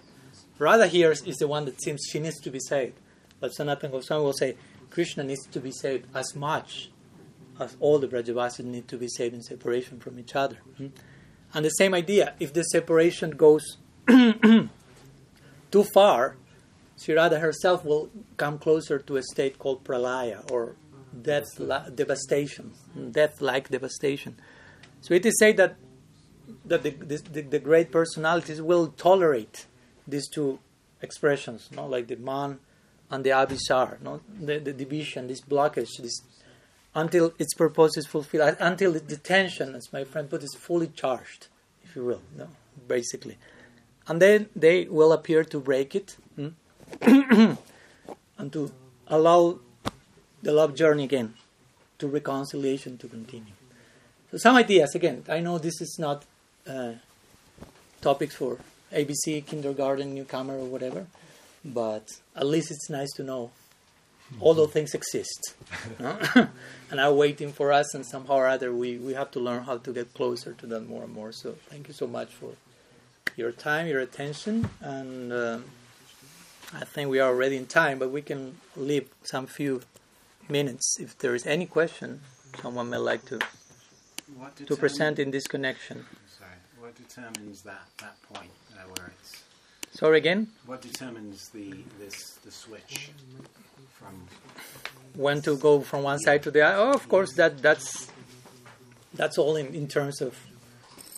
Radha here is the one that seems she needs to be saved. But Sanatana Goswami will say Krishna needs to be saved as much as all the Brajavasis need to be saved in separation from each other. Hmm? And the same idea, if the separation goes too far, Sri Radha herself will come closer to a state called pralaya or death devastation, death like devastation. So it is said that that the, the, the, great personalities will tolerate these two expressions, no? like the man and the abhisar, no? the, the division, this blockage, this until its purpose is fulfilled, until the tension, as my friend put, is fully charged, if you will, no? basically. And then they will appear to break it hmm? and to allow the love journey again to reconciliation to continue. So some ideas again. I know this is not uh, topics for ABC, kindergarten, newcomer, or whatever, but at least it's nice to know all those things exist and are waiting for us and somehow or other we, we have to learn how to get closer to them more and more. So thank you so much for your time your attention and uh, i think we are already in time but we can leave some few minutes. If there is any question someone may like to to present in this connection. sorry what determines that that point uh, where it's sorry again what determines the this the switch from when to go from one side to the other. Oh, of course, that that's that's all in, in terms of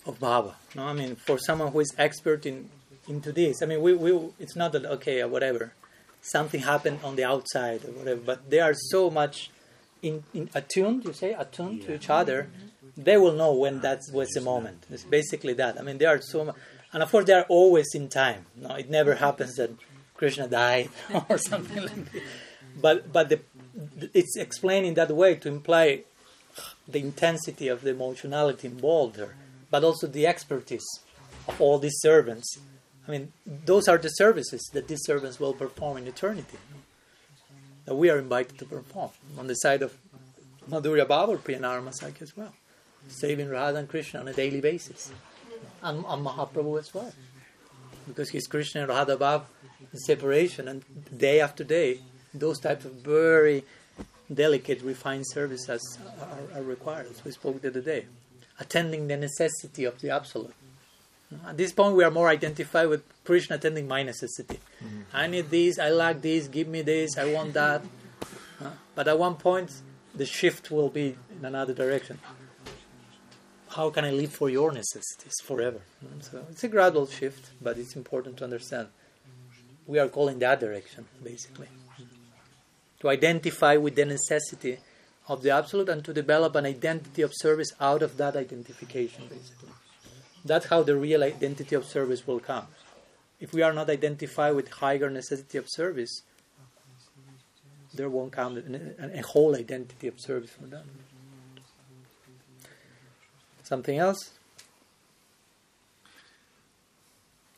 of bhava. No, I mean for someone who is expert in into this. I mean, we, we it's not that okay, uh, whatever, something happened on the outside or whatever, but they are so much in, in attuned. You say attuned yeah. to each other. They will know when that was the moment. It's basically that. I mean, they are so, and of course, they are always in time. No, it never happens that Krishna died or something like that but but the, it's explained in that way to imply the intensity of the emotionality involved there, but also the expertise of all these servants. I mean, those are the services that these servants will perform in eternity. That we are invited to perform on the side of Madhurya Bhava or Priya Narma Sakhi as well, saving Radha and Krishna on a daily basis, and, and Mahaprabhu as well, because he's Krishna and Radha Bhava in separation, and day after day those types of very delicate, refined services are, are, required, as we spoke the other day. Attending the necessity of the Absolute. At this point, we are more identified with Krishna attending my necessity. Mm-hmm. I need this, I lack this, give me this, I want that. Uh, but at one point, the shift will be in another direction. How can I live for your necessities forever? So it's a gradual shift, but it's important to understand. We are going that direction, basically to identify with the necessity of the absolute and to develop an identity of service out of that identification basically that's how the real identity of service will come if we are not identified with higher necessity of service there won't come a, a whole identity of service for them something else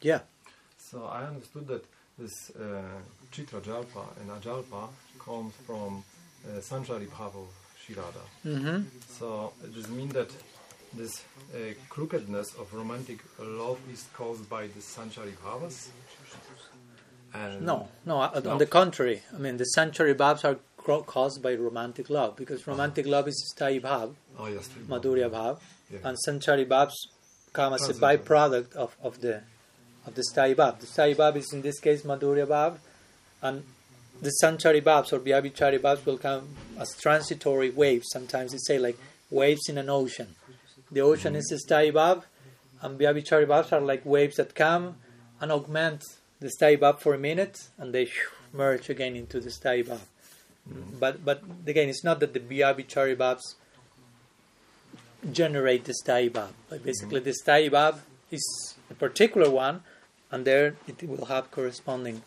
yeah so i understood that this uh, Chitra Jalpa and Ajalpa comes from uh, Sanchari Bhava Sri Radha. Mm-hmm. So does it mean that this uh, crookedness of romantic love is caused by the sanchari bhavas? And no, no, uh, no, on the contrary. I mean, the sanchari bhavas are caused by romantic love because romantic love is sthayi bhav, oh, yes, madhurya bhav, yeah. and sanchari bhavas come as a byproduct of, of the of the sthayi bhav. The sthayi bhav is in this case madhurya bhav, and the sanchari bhavs or vyabhichari bhavs will come as transitory waves. Sometimes they say like waves in an ocean. The ocean is the sthayi bhav, and vyabhichari bhavs are like waves that come and augment the sthayi bhav for a minute, and they merge again into the sthayi bhav. Mm-hmm. But but again, it's not that the vyabhichari bhavs generate this bhav. But basically, mm-hmm. the sthayi is a particular one, and there it will have corresponding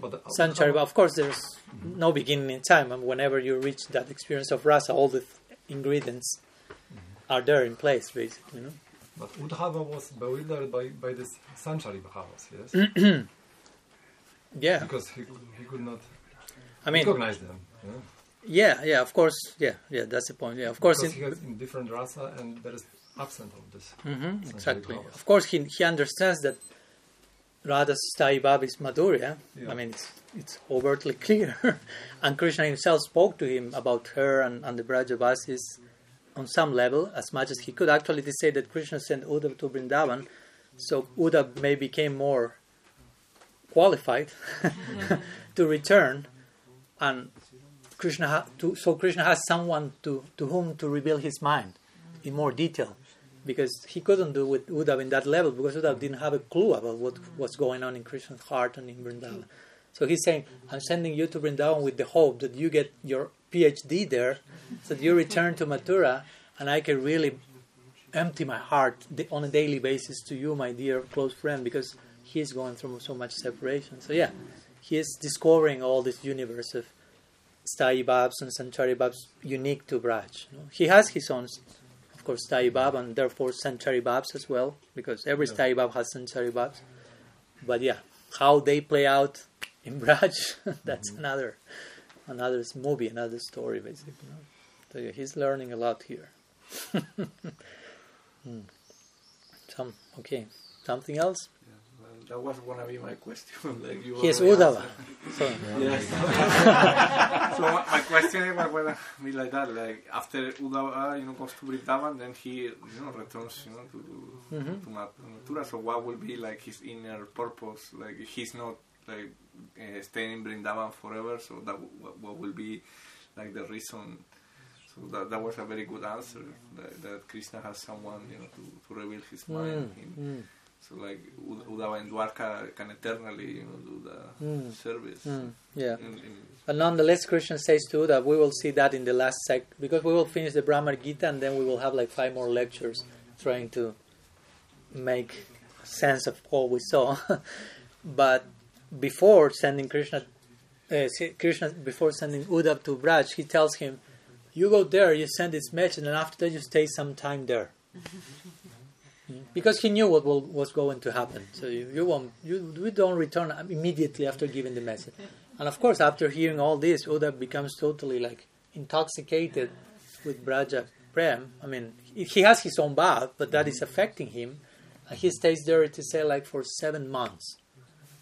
but the, sanchari. But of course, there's mm-hmm. no beginning in time. And whenever you reach that experience of rasa, all the ingredients mm-hmm. are there in place, basically. You know? But Uddhava was bewildered by, by this sanchari bhavas, yes? yeah. Because he, he could not I mean, recognize them. Yeah? Yeah, yeah, of course, yeah, yeah, that's the point. Yeah, of course, because he has in different rasa, and there is absent of this. Mm-hmm, exactly. Of course, he he understands that Radha's sthayi bhav is Madhurya. Yeah. I mean, it's it's overtly clear, and Krishna himself spoke to him about her and, and the Brajavasis on some level, as much as he could. Actually, they say that Krishna sent Uddhav to Vrindavan, so Uddhav may became more qualified to return, and Krishna ha- to, so Krishna has someone to, to whom to reveal his mind in more detail, because he couldn't do with Uddhav in that level because Uddhav didn't have a clue about what was going on in Krishna's heart and in Vrindavan. So he's saying, I'm sending you to Vrindavan with the hope that you get your PhD there, so that you return to Mathura, and I can really empty my heart on a daily basis to you, my dear close friend, because he's going through so much separation. So yeah, he is discovering all this universe of sthayi bhavs and sanchari bhavs unique to Braj. He has his own, of course, sthayi bhav and therefore sanchari bhavs as well, because every sthayi bhav has sanchari bhavs. But yeah, how they play out in Braj, that's mm-hmm. another another movie, another story, basically. So yeah, he's learning a lot here. hmm. Some okay. Something else? That was gonna be my question. like you he is Uddhava. So, yes. so my question was gonna be like that. Like after Uddhava, you know, goes to Vrindavan, then he, you know, returns, you know, to mm-hmm. to Mathura. So what will be like his inner purpose? Like he's not like uh, staying in Vrindavan forever. So that what, what will be like the reason? So that, that was a very good answer. That, that Krishna has someone, you know, to, to reveal his mind. Mm, in, mm so like Uddhava and Dwarka can eternally you know, do the mm. service. Mm. Yeah. In, in but nonetheless, Krishna says to that we will see that in the last sec because we will finish the Bhramar Gita and then we will have like five more lectures trying to make sense of all we saw. but before sending Krishna, uh, Krishna before sending Uddhav to Braj, he tells him, "You go there, you send this message, and after that you stay some time there." because he knew what will, was going to happen. So you, you won't, you we don't return immediately after giving the message. And of course, after hearing all this, Uddhav becomes totally like intoxicated with Braja Prem. I mean, he has his own bath, but that is affecting him. And he stays there to say like for seven months.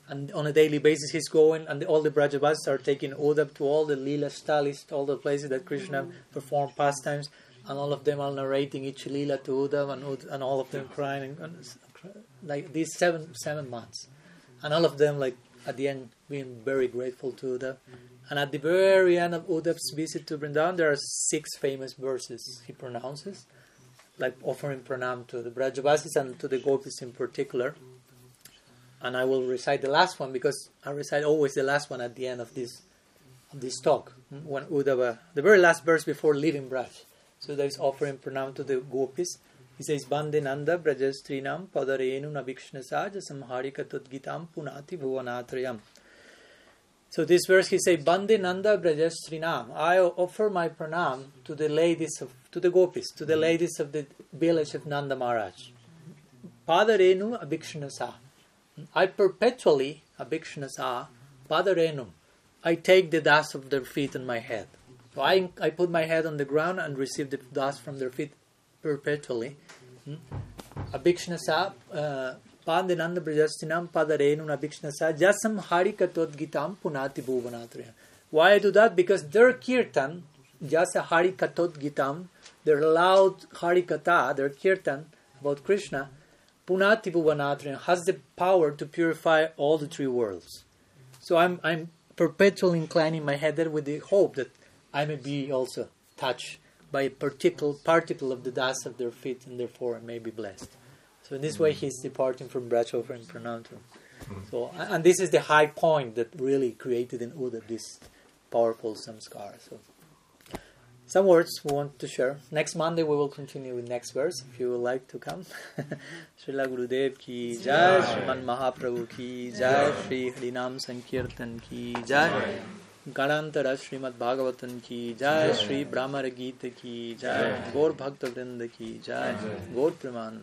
And on a daily basis, he's going, and all the Brajavasis are taking Uddhav to all the Leela Stalis, all the places that Krishna performed pastimes and all of them are narrating each lila to Uddhav, and, and all of them crying, and, like these seven seven months, and all of them like at the end being very grateful to Uddhav. And at the very end of Uddhav's visit to Vrindavan, there are six famous verses he pronounces, like offering pranam to the Brajavasis and to the gopis in particular. And I will recite the last one because I recite always the last one at the end of this of this talk. When Uddhava, the very last verse before leaving Braj. So there is offering pranam to the gopis. He says, Bande Nanda Brajastrinam Padarenu Navikshnasa Samharika Tudgitam Punati Bhuvanatrayam. So this verse he says, Bande Nanda Brajastrinam. I offer my pranam to the ladies of to the gopis, to the ladies of the village of Nanda Maharaj. Padarenu Abhikshnasa. I perpetually Abhikshnasa Padarenu. I take the dust of their feet on my head. So I, I put my head on the ground and receive the dust from their feet perpetually. Hmm? Abhikshnasa uh, Pandananda Brajastinam Padarenu Abhikshnasa Jasam Harikatot Gitam Punati Bhuvanatriya. Why I do that? Because their kirtan, Jasa Harikatot Gitam, their loud Harikatha, their kirtan about Krishna, Punati Bhuvanatriya has the power to purify all the three worlds. So I'm, I'm perpetually inclining my head there with the hope that I may be also touched by a particle, particle of the dust of their feet and therefore I may be blessed. So in this way mm. he's departing from Brajova and Pranantam. Mm. So and this is the high point that really created in Uddhava this powerful samskara. So some words we want to share. Next Monday we will continue with next verse if you would like to come. Srila Gurudev ki jai, Sriman Mahaprabhu ki jai, Sri Harinam Sankirtan ki jai. गणांतरा Shrimad भागवतन की जय श्री ब्राह्मण गीत की जय गौर भक्त वृंद की जय गौर प्रमाण